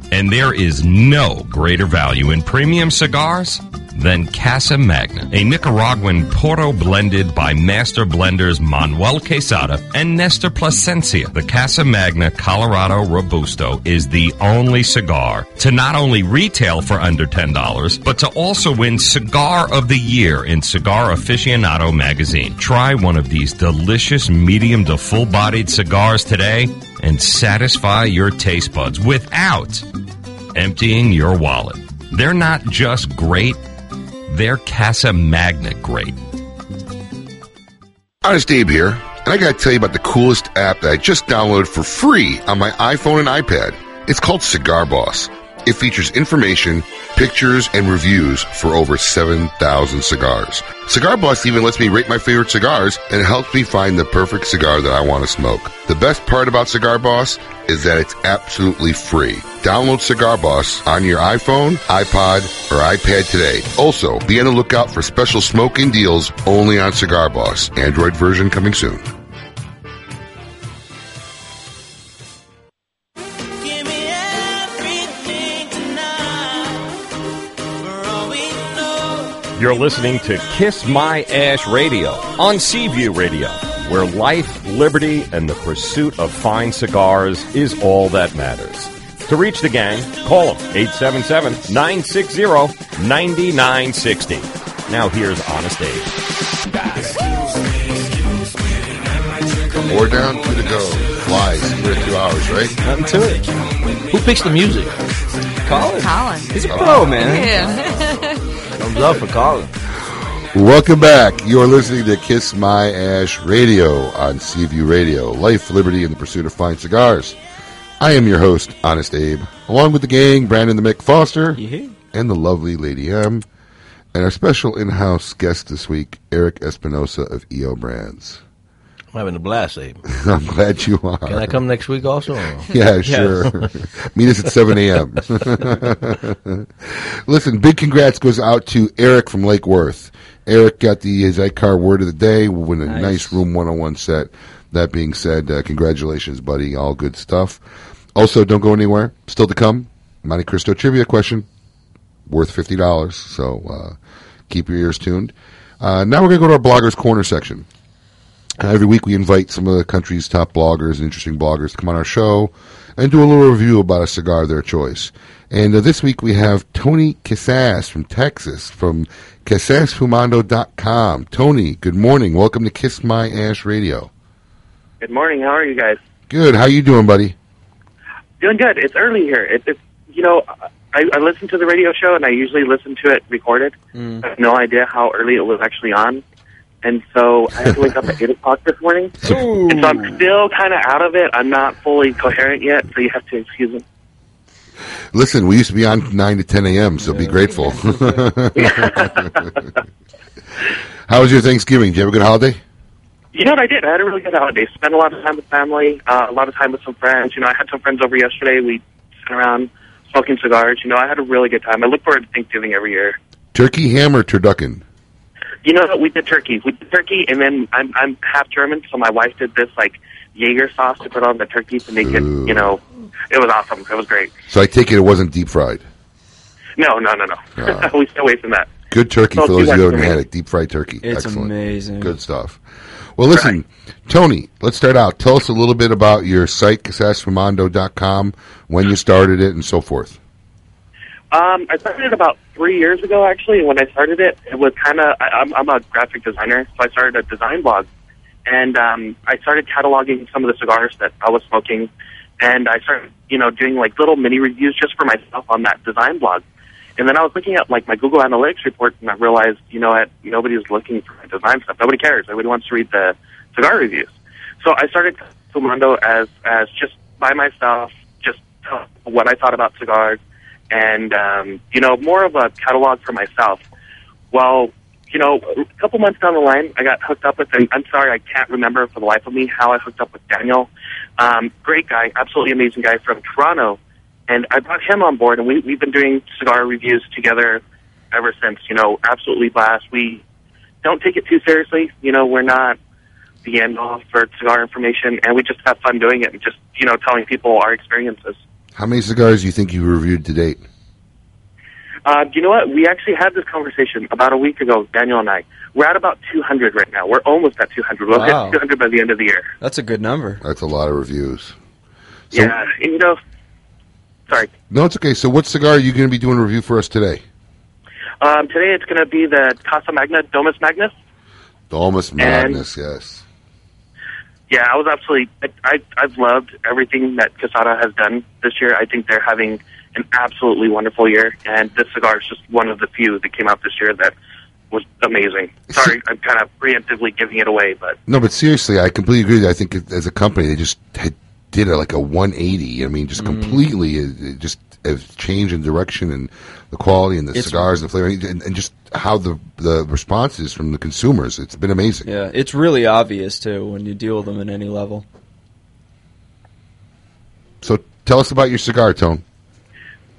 And there is no greater value in premium cigars than Casa Magna, a Nicaraguan Puro blended by master blenders Manuel Quesada and Nestor Plasencia. The Casa Magna Colorado Robusto is the only cigar to not only retail for under $10, but to also win Cigar of the Year in Cigar Aficionado magazine. Try one of these delicious medium to full bodied cigars today and satisfy your taste buds without emptying your wallet. They're not just great, they're Casa Magna great. Honest Abe here, and I gotta tell you about the coolest app that I just downloaded for free on my iPhone and iPad. It's called Cigar Boss. It features information, pictures, and reviews for over 7,000 cigars. Cigar Boss even lets me rate my favorite cigars and helps me find the perfect cigar that I want to smoke. The best part about Cigar Boss is that it's absolutely free. Download Cigar Boss on your iPhone, iPod, or iPad today. Also, be on the lookout for special smoking deals only on Cigar Boss. Android version coming soon. You're listening to Kiss My Ash Radio on Seaview Radio, where life, liberty, and the pursuit of fine cigars is all that matters. To reach the gang, call them 877 960 9960. Now here's Honest Abe. Four down, two to go. Flies, here two hours, right? Nothing to it. Who picks the music? Colin. Colin. He's a pro, man. Yeah. Thumbs up for Colin. Welcome back. You're listening to Kiss My Ash Radio on Seaview Radio. Life, liberty, and the pursuit of fine cigars. I am your host, Honest Abe, along with the gang, Brandon the Mick Foster, and the lovely Lady M, and our special in-house guest this week, Eric Espinosa of EO Brands. I'm having a blast, Abe. I'm glad you are. Can I come next week also? Yeah, sure. Meet us at 7 a.m. Listen, big congrats goes out to Eric from Lake Worth. Eric got the Xikar word of the day with a nice, Nice. Room 101 set. That being said, uh, congratulations, buddy. All good stuff. Also, don't go anywhere. Still to come, Montecristo trivia question worth $50. So uh, keep your ears tuned. Uh, now we're going to go to our Bloggers Corner section. Uh, every week we invite some of the country's top bloggers and interesting bloggers to come on our show and do a little review about a cigar of their choice. And uh, this week we have Tony Casas from Texas from CasasFumando.com. Tony, good morning. Welcome to Kiss My Ash Radio. Good morning. How are you guys? Good. How you doing, buddy? Doing good. It's early here. It, it's you know, I, I listen to the radio show and I usually listen to it recorded. I have no idea how early it was actually on, and so I had to wake up at eight o'clock this morning. And so I'm still kind of out of it. I'm not fully coherent yet, so you have to excuse me. Listen, we used to be on 9 to 10 a.m., so be grateful. How was your Thanksgiving? Did you have a good holiday? You know what I did? I had a really good holiday. Spent a lot of time with family, uh, a lot of time with some friends. You know, I had some friends over yesterday. We sat around smoking cigars. You know, I had a really good time. I look forward to Thanksgiving every year. Turkey, ham, or turducken? You know, we did turkey. We did turkey, and then I'm I'm half German, so my wife did this like Jaeger sauce to put on the turkey to make it. You know, it was awesome. It was great. So I take it it wasn't deep fried. No, no, no, no. Ah. we stay away from that. Good turkey Don't for those of you who haven't had it. Deep fried turkey. It's Excellent. amazing. Good stuff. Well, listen, Tony, let's start out. Tell us a little bit about your site, CasasFumando.com, when you started it, and so forth. Um, I started it about three years ago, actually. When I started it, it was kind of I'm, I'm a graphic designer, so I started a design blog, and um, I started cataloging some of the cigars that I was smoking, and I started, you know, doing like little mini reviews just for myself on that design blog. And then I was looking at like my Google Analytics report, and I realized, you know, what, nobody's looking for my design stuff. Nobody cares. Nobody wants to read the cigar reviews. So I started Fumando as as just by myself, just what I thought about cigars, and um, you know, more of a catalog for myself. Well, you know, a couple months down the line, I got hooked up with. And I'm sorry, I can't remember for the life of me how I hooked up with Daniel. Um, great guy, absolutely amazing guy from Toronto, and I brought him on board, and we we've been doing cigar reviews together ever since. You know, absolutely blast. We don't take it too seriously. You know, we're not the end all for cigar information, and we just have fun doing it and just you know telling people our experiences. How many cigars do you think you reviewed to date? Uh, you know what? We actually had this conversation about a week ago, Daniel and I. We're at about 200 right now. We're almost at 200. We'll Wow. hit 200 by the end of the year. That's a good number. That's a lot of reviews. So, yeah, and, you know, sorry. No, it's okay. So, what cigar are you going to be doing a review for us today? Um, today it's going to be the Casa Magna Domus Magnus. Domus Magnus, yes. Yeah, I was absolutely. I, I I've loved everything that Quesada has done this year. I think they're having an absolutely wonderful year, and this cigar is just one of the few that came out this year that was amazing. Sorry, I'm kind of preemptively giving it away, but No, but seriously, I completely agree. I think as a company, they just had, did a, like a 180. I mean, just mm. completely, it, it just a change in direction and the quality and the It's- cigars and the flavor and, and just how the the response is from the consumers. It's been amazing. Yeah, it's really obvious too when you deal with them at any level. So, tell us about your cigar, Tone.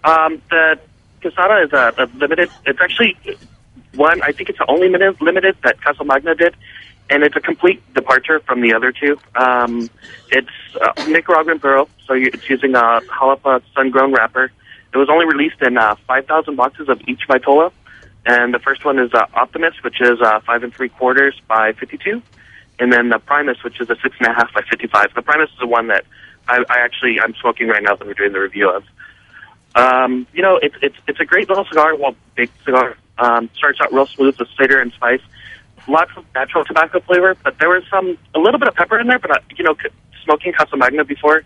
Um, the Casada is a, a limited. It's actually one. I think it's the only limited, limited that Casa Magna did, and it's a complete departure from the other two. Um, it's uh, Nicaraguan Puro, so it's using a Jalapa sun-grown wrapper. It was only released in uh, 5,000 boxes of each Vitola, and the first one is uh, Optimus, which is uh, five and three quarters by 52, and then the Primus, which is a six and a half by 55. The Primus is the one that I, I actually I'm smoking right now that we're doing the review of. Um, you know, it's it's it's a great little cigar. Well, big cigar. Um, starts out real smooth with cedar and spice. Lots of natural tobacco flavor, but there was some a little bit of pepper in there. But uh, you know, smoking Casa Magna before,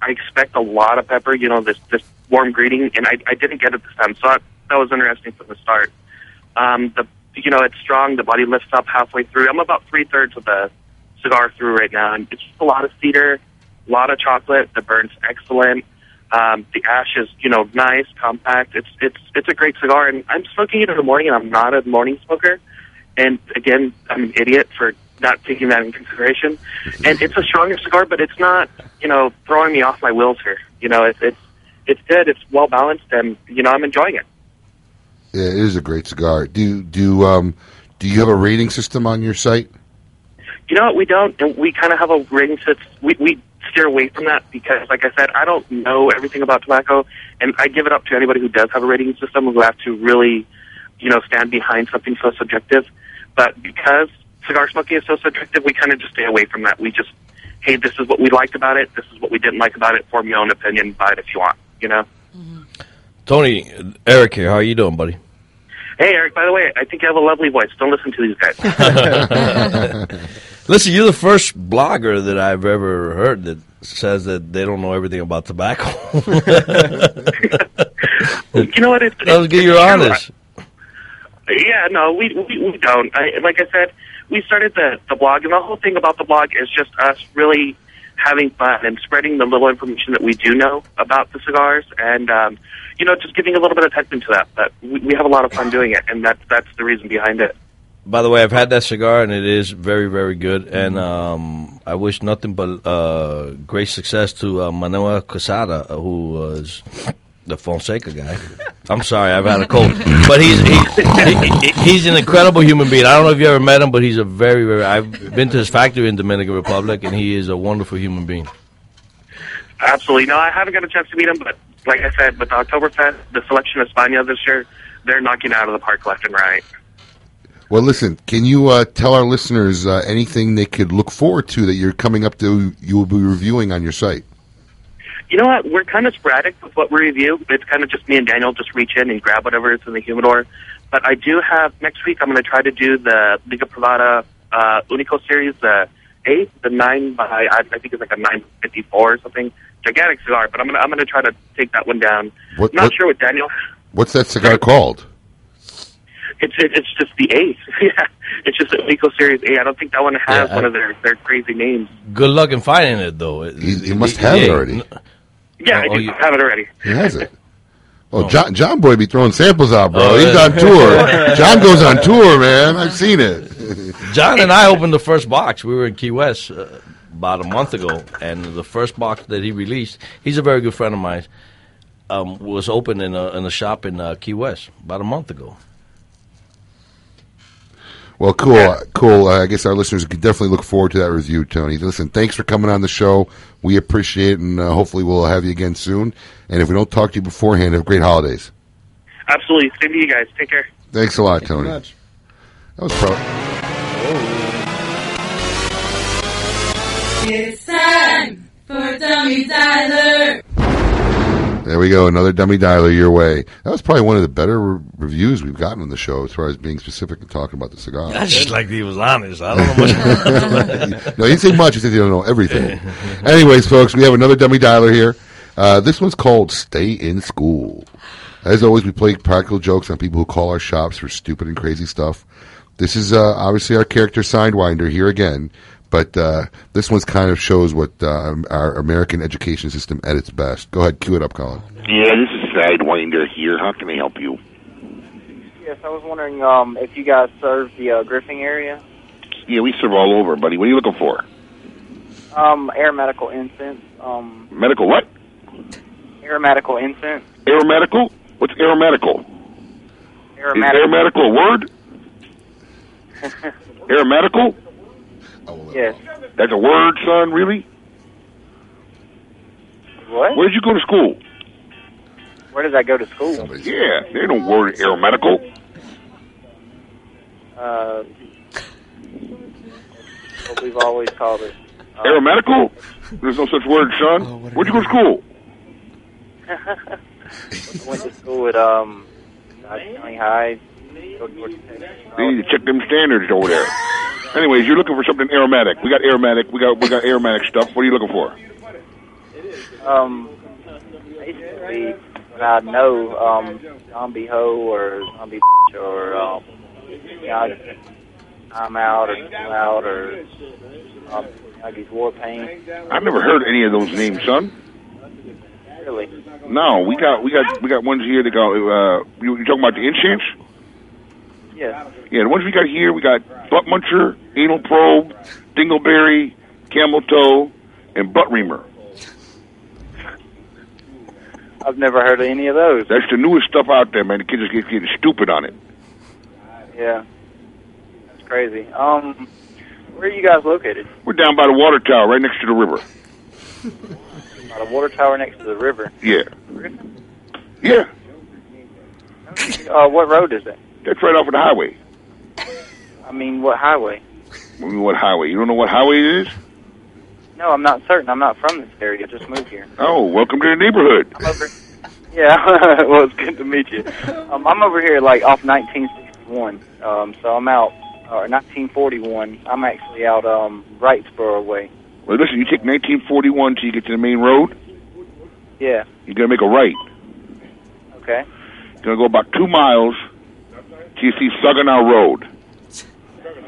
I expect a lot of pepper. You know, this this warm greeting, and I I didn't get it this time, so that, that was interesting from the start. Um, the you know, it's strong. The body lifts up halfway through. I'm about three thirds of the cigar through right now, and it's just a lot of cedar, a lot of chocolate. The burn's excellent. Um, the ash is, you know, nice, compact. It's it's it's a great cigar, and I'm smoking it in the morning, and I'm not a morning smoker. And again, I'm an idiot for not taking that in consideration. And it's a stronger cigar, but it's not, you know, throwing me off my wheels here. You know, it's it's it's good. It's well balanced, and you know, I'm enjoying it. Yeah, it is a great cigar. Do do um do you have a rating system on your site? You know what? We don't, and we kind of have a rating system. We, we steer away from that because, like I said, I don't know everything about tobacco, and I give it up to anybody who does have a rating system who have to really, you know, stand behind something so subjective. But because cigar smoking is so subjective, we kind of just stay away from that. We just, hey, this is what we liked about it. This is what we didn't like about it. Form your own opinion. Buy it if you want. You know. Mm-hmm. Tony, Eric here. How are you doing, buddy? Hey, Eric. By the way, I think you have a lovely voice. Don't listen to these guys. Listen, you're the first blogger that I've ever heard that says that they don't know everything about tobacco. you know what? It's, Let's get your honest. Yeah, no, we we, we don't. I, like I said, we started the the blog, and the whole thing about the blog is just us really having fun and spreading the little information that we do know about the cigars, and um, you know, just giving a little bit of attention to that. But we, we have a lot of fun doing it, and that's that's the reason behind it. By the way, I've had that cigar and it is very, very good. And um, I wish nothing but uh, great success to uh, Manuel Quesada, uh, who was the Fonseca guy. I'm sorry, I've had a cold, but he's he, he, he's an incredible human being. I don't know if you ever met him, but he's a very, very. I've been to his factory in Dominican Republic, and he is a wonderful human being. Absolutely. No, I haven't got a chance to meet him, but like I said, with Oktoberfest, the selection of España this year, they're knocking out of the park left and right. Well, listen, can you uh, tell our listeners uh, anything they could look forward to that you're coming up to, you will be reviewing on your site? You know what? We're kind of sporadic with what we review. It's kind of just me and Daniel just reach in and grab whatever is in the humidor. But I do have next week. I'm going to try to do the Liga Privada uh, Unico series, the eight, the nine by I, I think it's like a nine fifty four or something. Gigantic cigar, but I'm gonna I'm gonna try to take that one down. What- Not what- sure what Daniel. What's that cigar called? It's it, it's just the eighth. yeah, it's just the Unico series eight. I don't think that one has Yeah, I- one of their their crazy names. Good luck in finding it, though. He, he must have it already. Yeah, I Oh, do you- have it already. He has it. Oh, John, John Boy be throwing samples out, bro. Oh, He's on tour. John goes on tour, man. I've seen it. John and I opened the first box. We were in Key West uh, about a month ago, and the first box that he released, he's a very good friend of mine, um, was opened in a, in a shop in uh, Key West about a month ago. Well, cool, uh, cool. Uh, I guess our listeners can definitely look forward to that review, Tony. Listen, thanks for coming on the show. We appreciate it, and uh, hopefully we'll have you again soon. And if we don't talk to you beforehand, have great holidays. Absolutely. Same to you guys. Take care. Thanks a lot, Tony. That was pro. It's time for Dummy Dialer. There we go, another dummy dialer your way. That was probably one of the better re- reviews we've gotten on the show as far as being specific and talking about the cigar. I just like he was honest. I don't know much. no, he didn't say much. He said he don't know everything. Anyways, folks, we have another dummy dialer here. Uh, this one's called "Stay in School." As always, we play practical jokes on people who call our shops for stupid and crazy stuff. This is uh, obviously our character Sidewinder here again, but uh, this one's kind of shows what uh, our American education system at its best. Go ahead, cue it up, Colin. Yeah, this is Sidewinder here. How can I help you? Yes, I was wondering um, if you guys serve the uh, Griffing area. Yeah, we serve all over, buddy. What are you looking for? Um, air medical incense. Um, Medical what? air medical incense. Aeromedical? What's aeromedical? Air Is aeromedical a word? aeromedical? Yes. That's a word, son, really? What? Where'd you go to school? Where did I go to school? Yeah, there's no word aeromedical. Uh, what we've always called it. Uh, Aeromedical? There's no such word, son. Where'd you go to school? I went to school at um, Dodge County High. Go. They need to check them standards over there. Anyways, you're looking for something aromatic. We got aromatic. We got we got aromatic stuff. What are you looking for? Um, basically, I know, um, zombie hoe or zombie or um, you I'm out or chill out or um, I get war paint. I've never heard any of those names, son. Really? No, we got we got we got ones here that go. Uh, you, you talking about the incense? Yes. Yeah, the ones we got here, we got butt muncher, anal probe, dingleberry, camel toe, and butt reamer. I've never heard of any of those. That's the newest stuff out there, man. The kids are get- getting stupid on it. Yeah. That's crazy. Um, where are you guys located? We're down by the water tower, right next to the river. At a water tower next to the river. Yeah. Yeah, Uh, what road is it? That's right off of the highway. I mean, what highway? I mean, what highway? You don't know what highway it is? No, I'm not certain. I'm not from this area. I just moved here. Oh, welcome to the neighborhood. I'm over. Yeah, well, it's good to meet you. Um, I'm over here, like off 1961. Um, so I'm out, or 1941. I'm actually out um, Wrightsboro way. Well, listen, you take 1941 till you get to the main road. Yeah. You're gonna make a right. Okay. You're gonna go about two miles till you see Saginaw Road.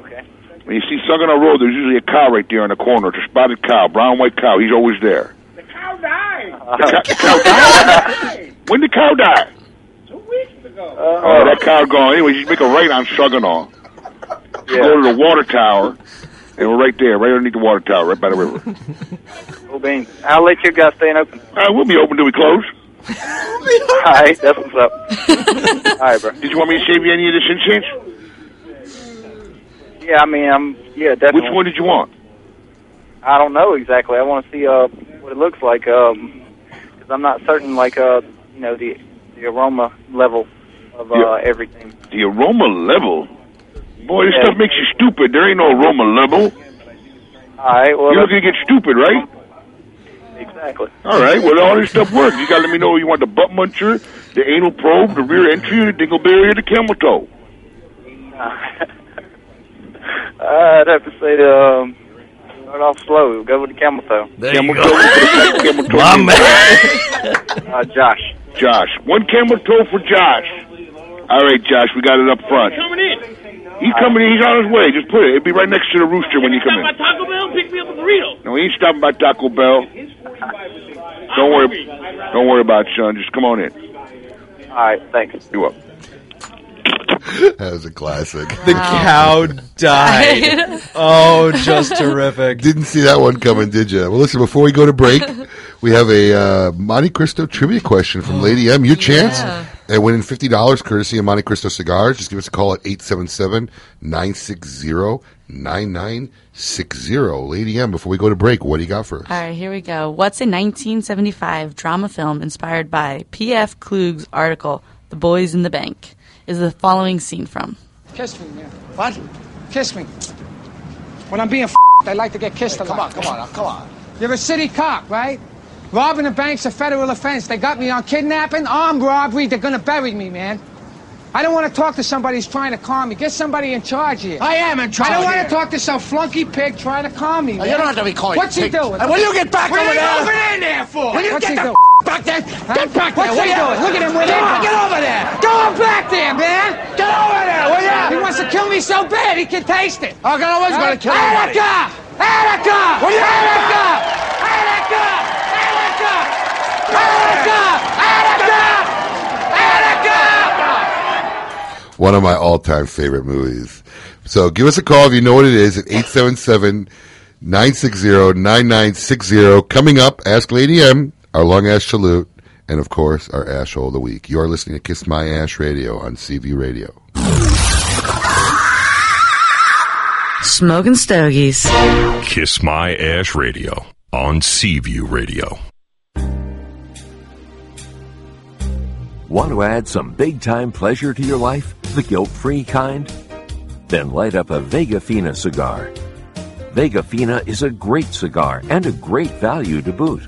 Okay. When you see Saginaw Road, there's usually a cow right there in the corner. It's a spotted cow, brown white cow. He's always there. The cow died. When the cow, died. when did cow die? Oh, that cow gone. Anyway, you make a right on Saginaw. You Go to the water tower, and we're right there, right underneath the water tower, right by the river. Cool beans. I'll let you guys stay open. All right, we'll be open till we close. All right, that's what's up. All right, bro. Did you want me to save you any of this incense? Yeah, I mean, I'm yeah, definitely. Which one did you want? I don't know exactly. I want to see uh what it looks like um because I'm not certain like uh you know the the aroma level of uh Yeah. everything. The aroma level. Boy, this Yeah. stuff makes you stupid. There ain't no aroma level. All right, well You're that's- looking to get stupid, right? Exactly. All right. Well, all this stuff works. You got to let me know you want the butt muncher, the anal probe, the rear entry, the dingleberry, or the camel toe. I'd have to say the um, start off slow. Go with the camel toe. camel toe. camel toe. My man. uh, Josh. Josh. One camel toe for Josh. All right, Josh. We got it up front. He's coming in. He's coming in. He's on his way. Just put it. It'll be right next to the rooster when you come in. Stop by. Taco Bell, pick me up a burrito. No, he ain't stopping by Taco Bell. Don't worry. Don't worry about it, son. Just come on in. All right, thanks. You're welcome. that was a classic. The cow died. oh, just terrific. Didn't see that one coming, did you? Well, listen, before we go to break, we have a uh, Montecristo trivia question from Lady M. Your chance at winning $50 courtesy of Montecristo Cigars. Just give us a call at 877 960 9960. Lady M, before we go to break, what do you got for us? All right, here we go. What's a 1975 drama film inspired by P.F. Kluge's article, The Boys in the Bank? Is the following scene from? Kiss me, man. What? Kiss me. When I'm being f***ed, I like to get kissed a lot. Come on, come on, come on. You're a city cop, right? Robbing a bank's a federal offense. They got me on kidnapping, armed robbery. They're gonna bury me, man. I don't want to talk to somebody who's trying to calm me. Get somebody in charge here. I am in charge I don't want to talk to some flunky pig trying to calm me. Man. you don't have to be calling What's he doing? Hey, will you get back what over are you there? moving in there for? Will you What's get he the doing? back there? Get back there, What's will he doing? Look at him with Get on, get over there. Go back there, man. Get over there, will ya? He wants to kill me so bad he can taste it. Oh, God, I was gonna kill everybody. Attica! Attica! Will you- Attica! Attica! Attica! Attica! Attica! Attica! One of my all-time favorite movies. So give us a call if you know what it is at 877 960 9960. Coming up, Ask Lady M, our long ass salute, and of course, our ash hole of the week. You are listening to Kiss My Ash Radio on Seaview Radio. Smoking Stogies. Kiss My Ash Radio on Seaview Radio. Want to add some big time pleasure to your life? The guilt free kind? Then light up a Vega Fina cigar. Vega Fina is a great cigar and a great value to boot.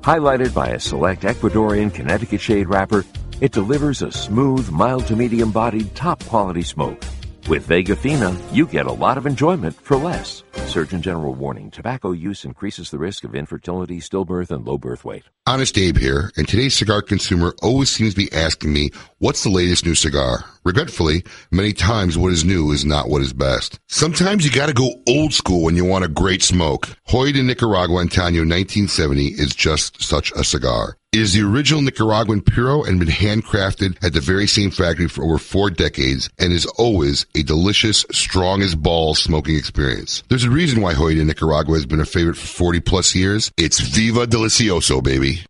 Highlighted by a select Ecuadorian Connecticut shade wrapper, it delivers a smooth, mild to medium bodied, top quality smoke. With Vega Fina, you get a lot of enjoyment for less. Surgeon General warning tobacco use increases the risk of infertility, stillbirth, and low birth weight. Honest Abe here, and today's cigar consumer always seems to be asking me, what's the latest new cigar? Regretfully, many times what is new is not what is best. Sometimes you gotta go old school when you want a great smoke. Joya de Nicaragua Antaño 1970 is just such a cigar. It is the original Nicaraguan Puro and been handcrafted at the very same factory for over four decades and is always a delicious, strong as balls smoking experience. There's a reason why Joya de Nicaragua has been a favorite for 40 plus years. It's Viva Delicioso, baby.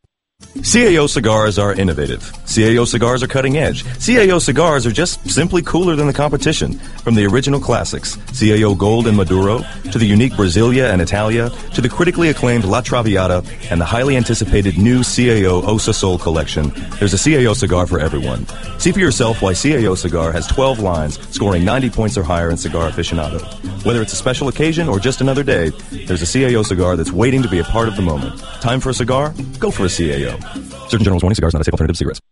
CAO cigars are innovative. CAO cigars are cutting edge. CAO cigars are just simply cooler than the competition. From the original classics, CAO Gold and Maduro, to the unique Brasilia and Italia, to the critically acclaimed La Traviata, and the highly anticipated new CAO Osa Sol collection, there's a CAO cigar for everyone. See for yourself why CAO cigar has 12 lines, scoring 90 points or higher in Cigar Aficionado. Whether it's a special occasion or just another day, there's a CAO cigar that's waiting to be a part of the moment. Time for a cigar? Go for a CAO. Certain General's Warning cigars not a safe alternative to cigarettes.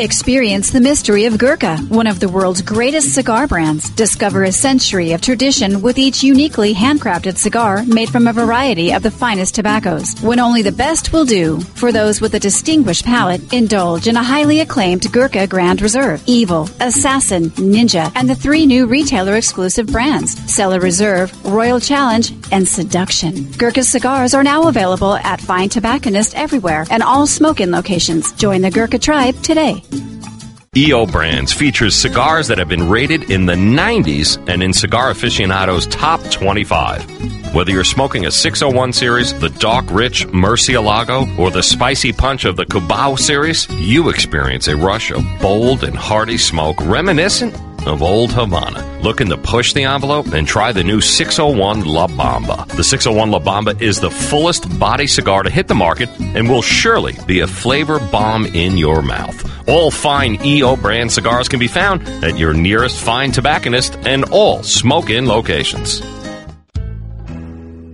Experience the mystery of Gurkha, one of the world's greatest cigar brands. Discover a century of tradition with each uniquely handcrafted cigar made from a variety of the finest tobaccos. When only the best will do. For those with a distinguished palate, indulge in a highly acclaimed Gurkha Grand Reserve, Evil, Assassin, Ninja, and the three new retailer exclusive brands, Cellar Reserve, Royal Challenge, and Seduction. Gurkha cigars are now available at fine tobacconists everywhere and all Smoke Inn locations. Join the Gurkha tribe today. EO Brands features cigars that have been rated in the 90s and in Cigar Aficionado's top 25. Whether you're smoking a 601 series, the Dark Rich Murcielago, or the Spicy Punch of the Cubao series, you experience a rush of bold and hearty smoke reminiscent of Old Havana. Looking to push the envelope and try the new 601 La Bamba. The 601 La Bamba is the fullest body cigar to hit the market and will surely be a flavor bomb in your mouth. All fine EO brand cigars can be found at your nearest fine tobacconist and all Smoke Inn locations.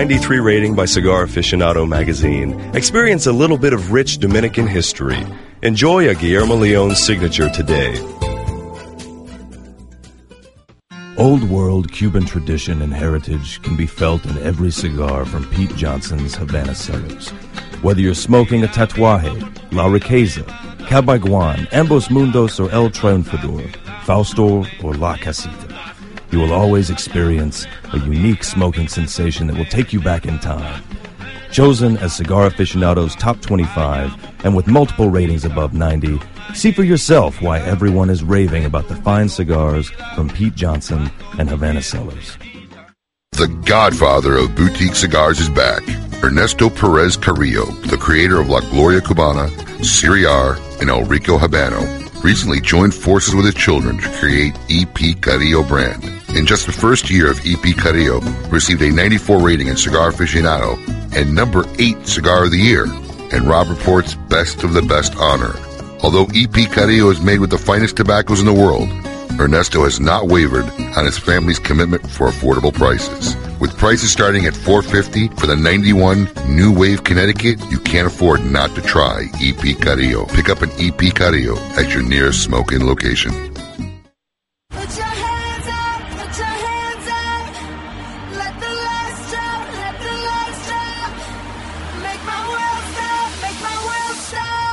93 rating by Cigar Aficionado magazine. Experience a little bit of rich Dominican history. Enjoy a Guillermo Leon signature today. Old world Cuban tradition and heritage can be felt in every cigar from Pete Johnson's Havana Cellars. Whether you're smoking a Tatuaje, La Riqueza, Cabaguan, Ambos Mundos, or El Triunfador, Fausto, or La Casita, you will always experience a unique smoking sensation that will take you back in time. Chosen as Cigar Aficionado's top 25 and with multiple ratings above 90, see for yourself why everyone is raving about the fine cigars from Pete Johnson and Havana Cellars. The godfather of boutique cigars is back. Ernesto Perez Carrillo, the creator of La Gloria Cubana, Serie R, and El Rico Habano, recently joined forces with his children to create EP Carrillo brand. In just the first year of EP Carrillo, received a 94 rating in Cigar Aficionado and number 8 Cigar of the Year, and Robb Report's Best of the Best honor. Although EP Carrillo is made with the finest tobaccos in the world, Ernesto has not wavered on his family's commitment for affordable prices. With prices starting at 450 for the 91 New Wave Connecticut, you can't afford not to try EP Carrillo. Pick up an EP Carrillo at your nearest Smoke Inn location.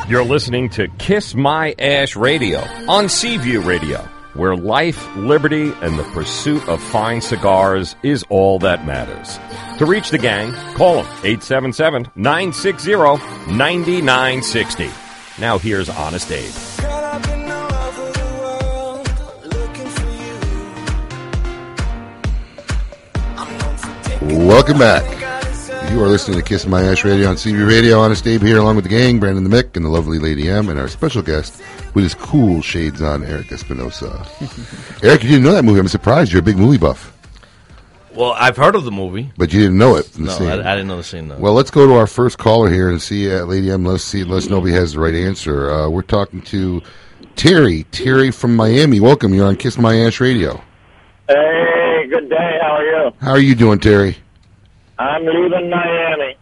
You're listening to Kiss My Ash Radio on Seaview Radio, where life, liberty, and the pursuit of fine cigars is all that matters. To reach the gang, call them 877 960 9960. Now here's Honest Abe. Welcome back. You are listening to Kiss My Ash Radio on Seaview Radio. Honest Abe here, along with the gang, Brandon the Mick, and the lovely Lady M, and our special guest with his cool shades on, Eric Espinosa. Eric, you didn't know that movie. I'm surprised. You're a big movie buff, Well, I've heard of the movie. but you didn't know it. From the No, scene. I, I didn't know the scene. No. Well, let's go to our first caller here and see, uh, Lady M. Let's see. Let's know if he has the right answer. Uh, we're talking to Terry. Terry from Miami. Welcome. You're on Kiss My Ash Radio. Hey, good day. How are you? How are you doing, Terry? I'm leaving Miami,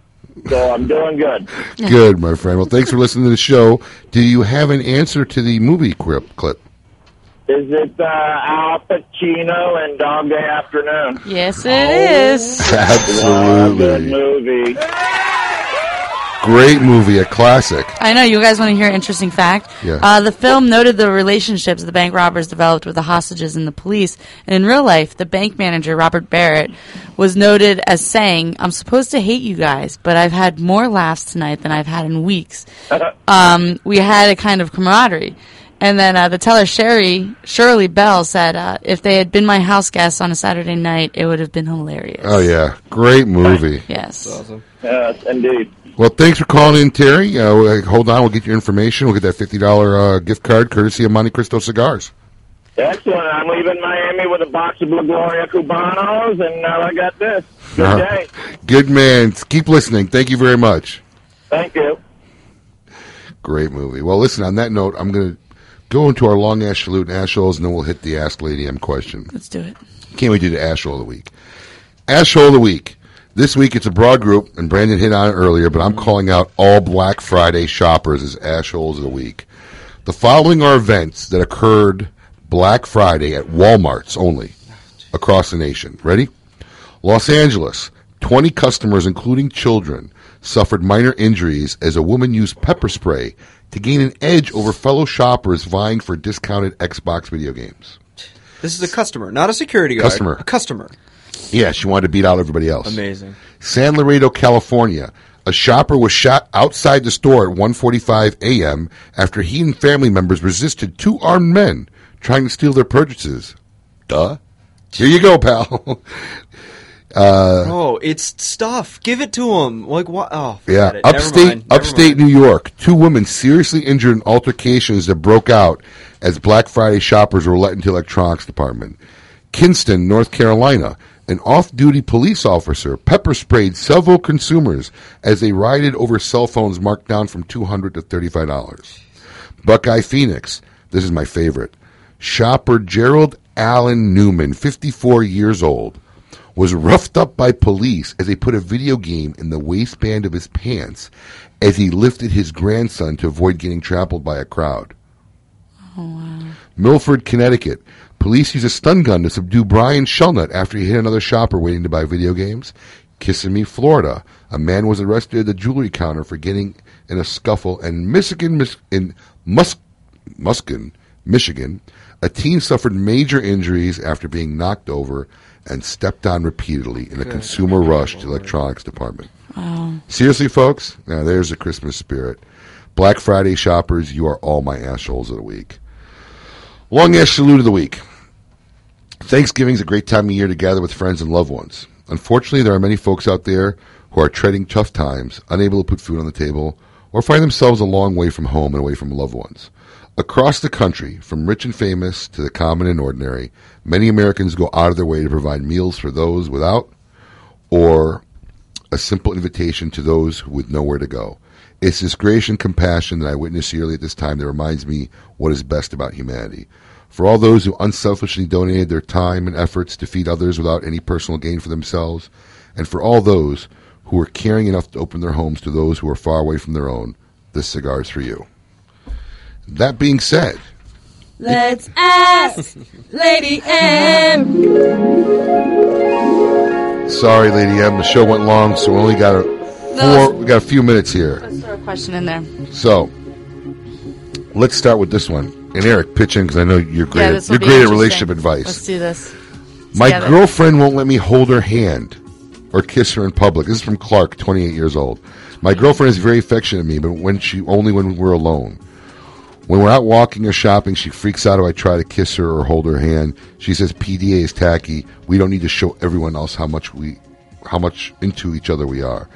so I'm doing good. Good, my friend. Well, thanks for listening to the show. Do you have an answer to the movie clip? clip? Is it uh, Al Pacino and Dog Day Afternoon? Yes, it is. Absolutely. Good movie. Great movie, a classic. I know you guys want to hear an interesting fact. Yeah. Uh, the film noted the relationships the bank robbers developed with the hostages and the police. And in real life, the bank manager Robert Barrett was noted as saying, "I'm supposed to hate you guys, but I've had more laughs tonight than I've had in weeks." um, we had a kind of camaraderie. And then uh, the teller Sherry Shirley Bell said, uh, "If they had been my house guests on a Saturday night, it would have been hilarious." Oh yeah, great movie. Yes. Awesome. Yes, indeed. Well, thanks for calling in, Terry. Uh, hold on, we'll get your information. We'll get that fifty dollar uh, gift card courtesy of Montecristo Cigars. Excellent. I'm leaving Miami with a box of Blue Gloria Cubanos, and now I got this. Good Uh, day. Good man. Keep listening. Thank you very much. Thank you. Great movie. Well, listen. On that note, I'm going to go into our long ash salute and ash holes, and then we'll hit the Ask Lady M question. Let's do it. Can't wait to do the ash hole of the week. Ash hole of the week. This week it's a broad group, and Brandon hit on it earlier, but I'm mm-hmm. calling out all Black Friday shoppers as ash holes of the week. The following are events that occurred Black Friday at Walmarts only across the nation. Ready? Los Angeles. 20 customers, including children, suffered minor injuries as a woman used pepper spray to gain an edge over fellow shoppers vying for discounted Xbox video games. This is a customer, not a security guard. Customer. A customer. Yeah, she wanted to beat out everybody else. Amazing. San Leandro, California. A shopper was shot outside the store at 1:45 a.m. after he and family members resisted two armed men trying to steal their purchases. Duh. Here you go, pal. uh, oh, it's stuff. Give it to him. Like what? Oh, yeah, forget it. Never upstate upstate New York. Two women seriously injured in altercations that broke out as Black Friday shoppers were let into the electronics department. Kinston, North Carolina. An off-duty police officer pepper sprayed several consumers as they rioted over cell phones marked down from 200 to thirty-five dollars. Buckeye Phoenix. This is my favorite. Shopper Gerald Allen Newman, 54 years old, was roughed up by police as they put a video game in the waistband of his pants as he lifted his grandson to avoid getting trampled by a crowd. Oh, wow. Milford, Connecticut. Police use a stun gun to subdue Brian Shelnut after he hit another shopper waiting to buy video games. Kissimmee, Florida. A man was arrested at the jewelry counter for getting in a scuffle. And Michigan, in Mus- Muskin, Michigan, a teen suffered major injuries after being knocked over and stepped on repeatedly in a consumer rush to electronics department. Wow. Seriously, folks? Now, there's the Christmas spirit. Black Friday shoppers, you are all my assholes of the week. Long ash salute of the week. Thanksgiving is a great time of year to gather with friends and loved ones. Unfortunately, there are many folks out there who are treading tough times, unable to put food on the table, or find themselves a long way from home and away from loved ones. Across the country, from rich and famous to the common and ordinary, many Americans go out of their way to provide meals for those without or a simple invitation to those with nowhere to go. It's this grace and compassion that I witness yearly at this time that reminds me what is best about humanity. For all those who unselfishly donated their time and efforts to feed others without any personal gain for themselves, and for all those who were caring enough to open their homes to those who are far away from their own, this cigar is for you. That being said, Let's ask Lady M. sorry, Lady M, the show went long, so we only got a four. We got a few minutes here. Let's throw a question in there. So let's start with this one. And Eric, pitch in because I know you're great. Yeah, at, you're great at relationship advice. Let's do this. My girlfriend won't let me hold her hand or kiss her in public. This is from Clark, 28 years old. My girlfriend is very affectionate to me, but when she only when we're alone. When we're out walking or shopping, she freaks out if I try to kiss her or hold her hand. She says PDA is tacky. We don't need to show everyone else how much we how much into each other we are.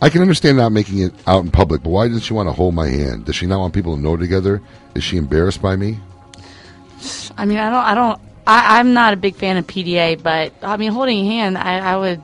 I can understand not making it out in public, but why doesn't she want to hold my hand? Does she not want people to know together? Is she embarrassed by me? I mean, I don't, I don't, I, I'm not a big fan of PDA, but I mean, holding a hand, I, I would,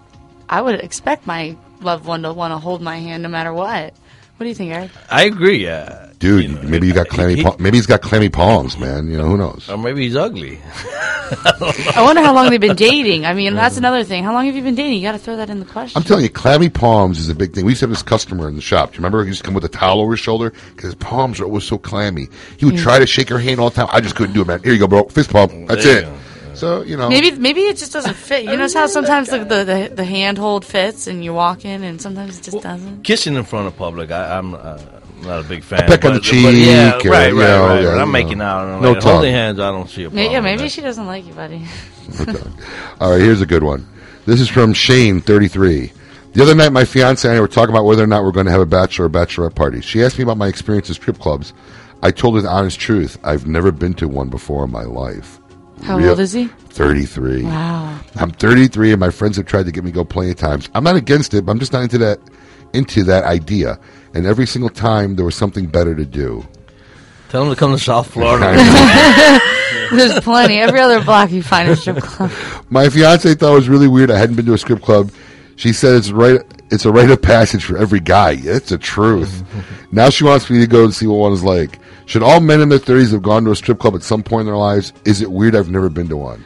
I would expect my loved one to want to hold my hand no matter what. What do you think, Eric? I agree. Yeah, Dude, maybe you got clammy. he- pa- maybe he's got clammy palms, man. You know who knows? or maybe he's ugly. I wonder how long they've been dating. I mean, that's another thing. How long have you been dating? You got to throw that in the question. I'm telling you, clammy palms is a big thing. We used to have this customer in the shop. Do you remember? He used to come with a towel over his shoulder because his palms were always so clammy. He would Yeah. try to shake her hand all the time. I just couldn't do it, man. Here you go, bro. Fist pump. That's There it. you go. So you know, Maybe maybe it just doesn't fit. You know how sometimes the, the the the handhold fits and you walk in, and sometimes it just doesn't. Kissing in front of public, I, I'm uh, not a big fan. peck on the but, cheek, but yeah, or, right, you right, know, right. yeah, but I'm making know. out. and No like, holding hands, I don't see a problem. Maybe, yeah, with maybe that. she doesn't like you, buddy. All right, here's a good one. This is from Shane, 33. The other night, my fiance and I were talking about whether or not we're going to have a bachelor or bachelorette party. She asked me about my experience at strip clubs. I told her the honest truth. I've never been to one before in my life. How Real- old is he? 33. Wow. I'm 33, and my friends have tried to get me to go plenty of times. I'm not against it, but I'm just not into that into that idea. And every single time, there was something better to do. Tell him to come to South Florida. There's plenty. Every other block you find a strip club. My fiance thought it was really weird. I hadn't been to a strip club. She said it's right. It's a rite of passage for every guy. It's the truth. Mm-hmm. now she wants me to go and see what one is like. Should all men in their thirties have gone to a strip club at some point in their lives? Is it weird? I've never been to one.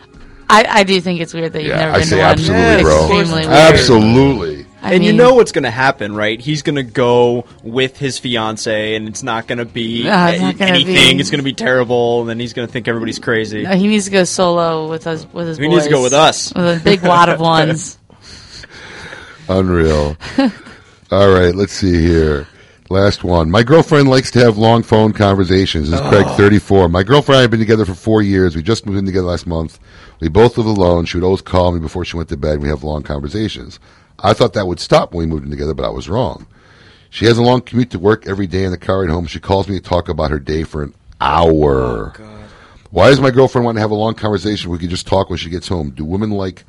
I, I do think it's weird that you've Yeah, never I been say to one. absolutely, bro. Extremely weird. Absolutely. I and you mean- know what's going to happen, right? He's going to go with his fiance, and it's not going to be No, it's not gonna anything. be- It's going to be terrible, and then he's going to think everybody's crazy. No, he needs to go solo with us with his. He needs to go with us. with a big wad of ones. Unreal. All right, let's see here. Last one. My girlfriend likes to have long phone conversations. This is Craig, Oh. 34. My girlfriend and I have been together for four years. We just moved in together last month. We both live alone. She would always call me before she went to bed. and We have long conversations. I thought that would stop when we moved in together, but I was wrong. She has a long commute to work every day in the car ride home. She calls me to talk about her day for an hour. Oh, Why does my girlfriend want to have a long conversation? We could just talk when she gets home. Do women like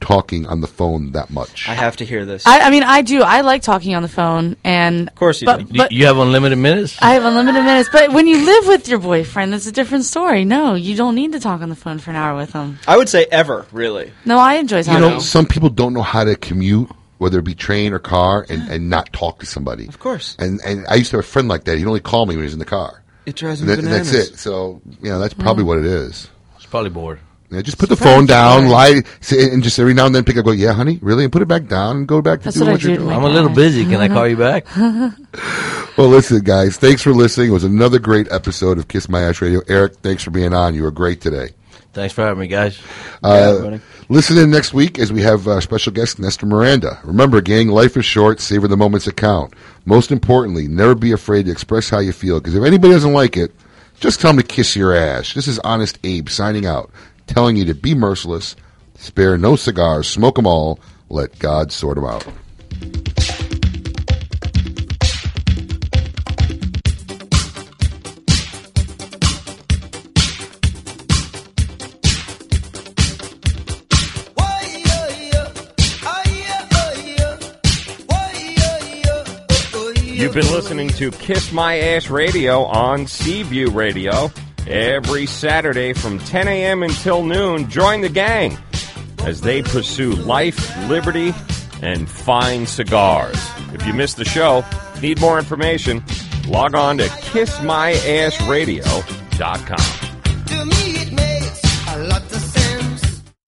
talking on the phone that much? I have to hear this. I, I mean, I do. I like talking on the phone, and of course you but, do. But you have unlimited minutes. I have unlimited minutes. But when you live with your boyfriend, that's a different story. No, you don't need to talk on the phone for an hour with him. I would say ever, really. No, I enjoy You talking. know, some people don't know how to commute, whether it be train or car, and, and not talk to somebody. Of course. And and I used to have a friend like that. He'd only call me when he was in the car. It drives and me that- and that's it. So you know, that's probably Mm. what it is. It's probably bored. Yeah, just put the phone down, lie, say, and just every now and then pick up. Go, yeah, honey, really, and put it back down and go back to That's doing what what you're doing. I'm a little busy. Can I call you back? Well, listen, guys, thanks for listening. It was another great episode of Kiss My Ash Radio. Eric, thanks for being on. You were great today. Thanks for having me, guys. Uh, listen in next week as we have uh, special guest Nestor Miranda. Remember, gang, life is short. Savor the moments that count. Most importantly, never be afraid to express how you feel. Because if anybody doesn't like it, just tell them to kiss your ass. This is Honest Abe signing out, telling you to be merciless, spare no cigars, smoke them all, let God sort them out. You've been listening to Kiss My Ass Radio on Seaview Radio. Every Saturday from 10 a.m. until noon, join the gang as they pursue life, liberty, and fine cigars. If you missed the show, need more information, log on to kissmyassradio.com.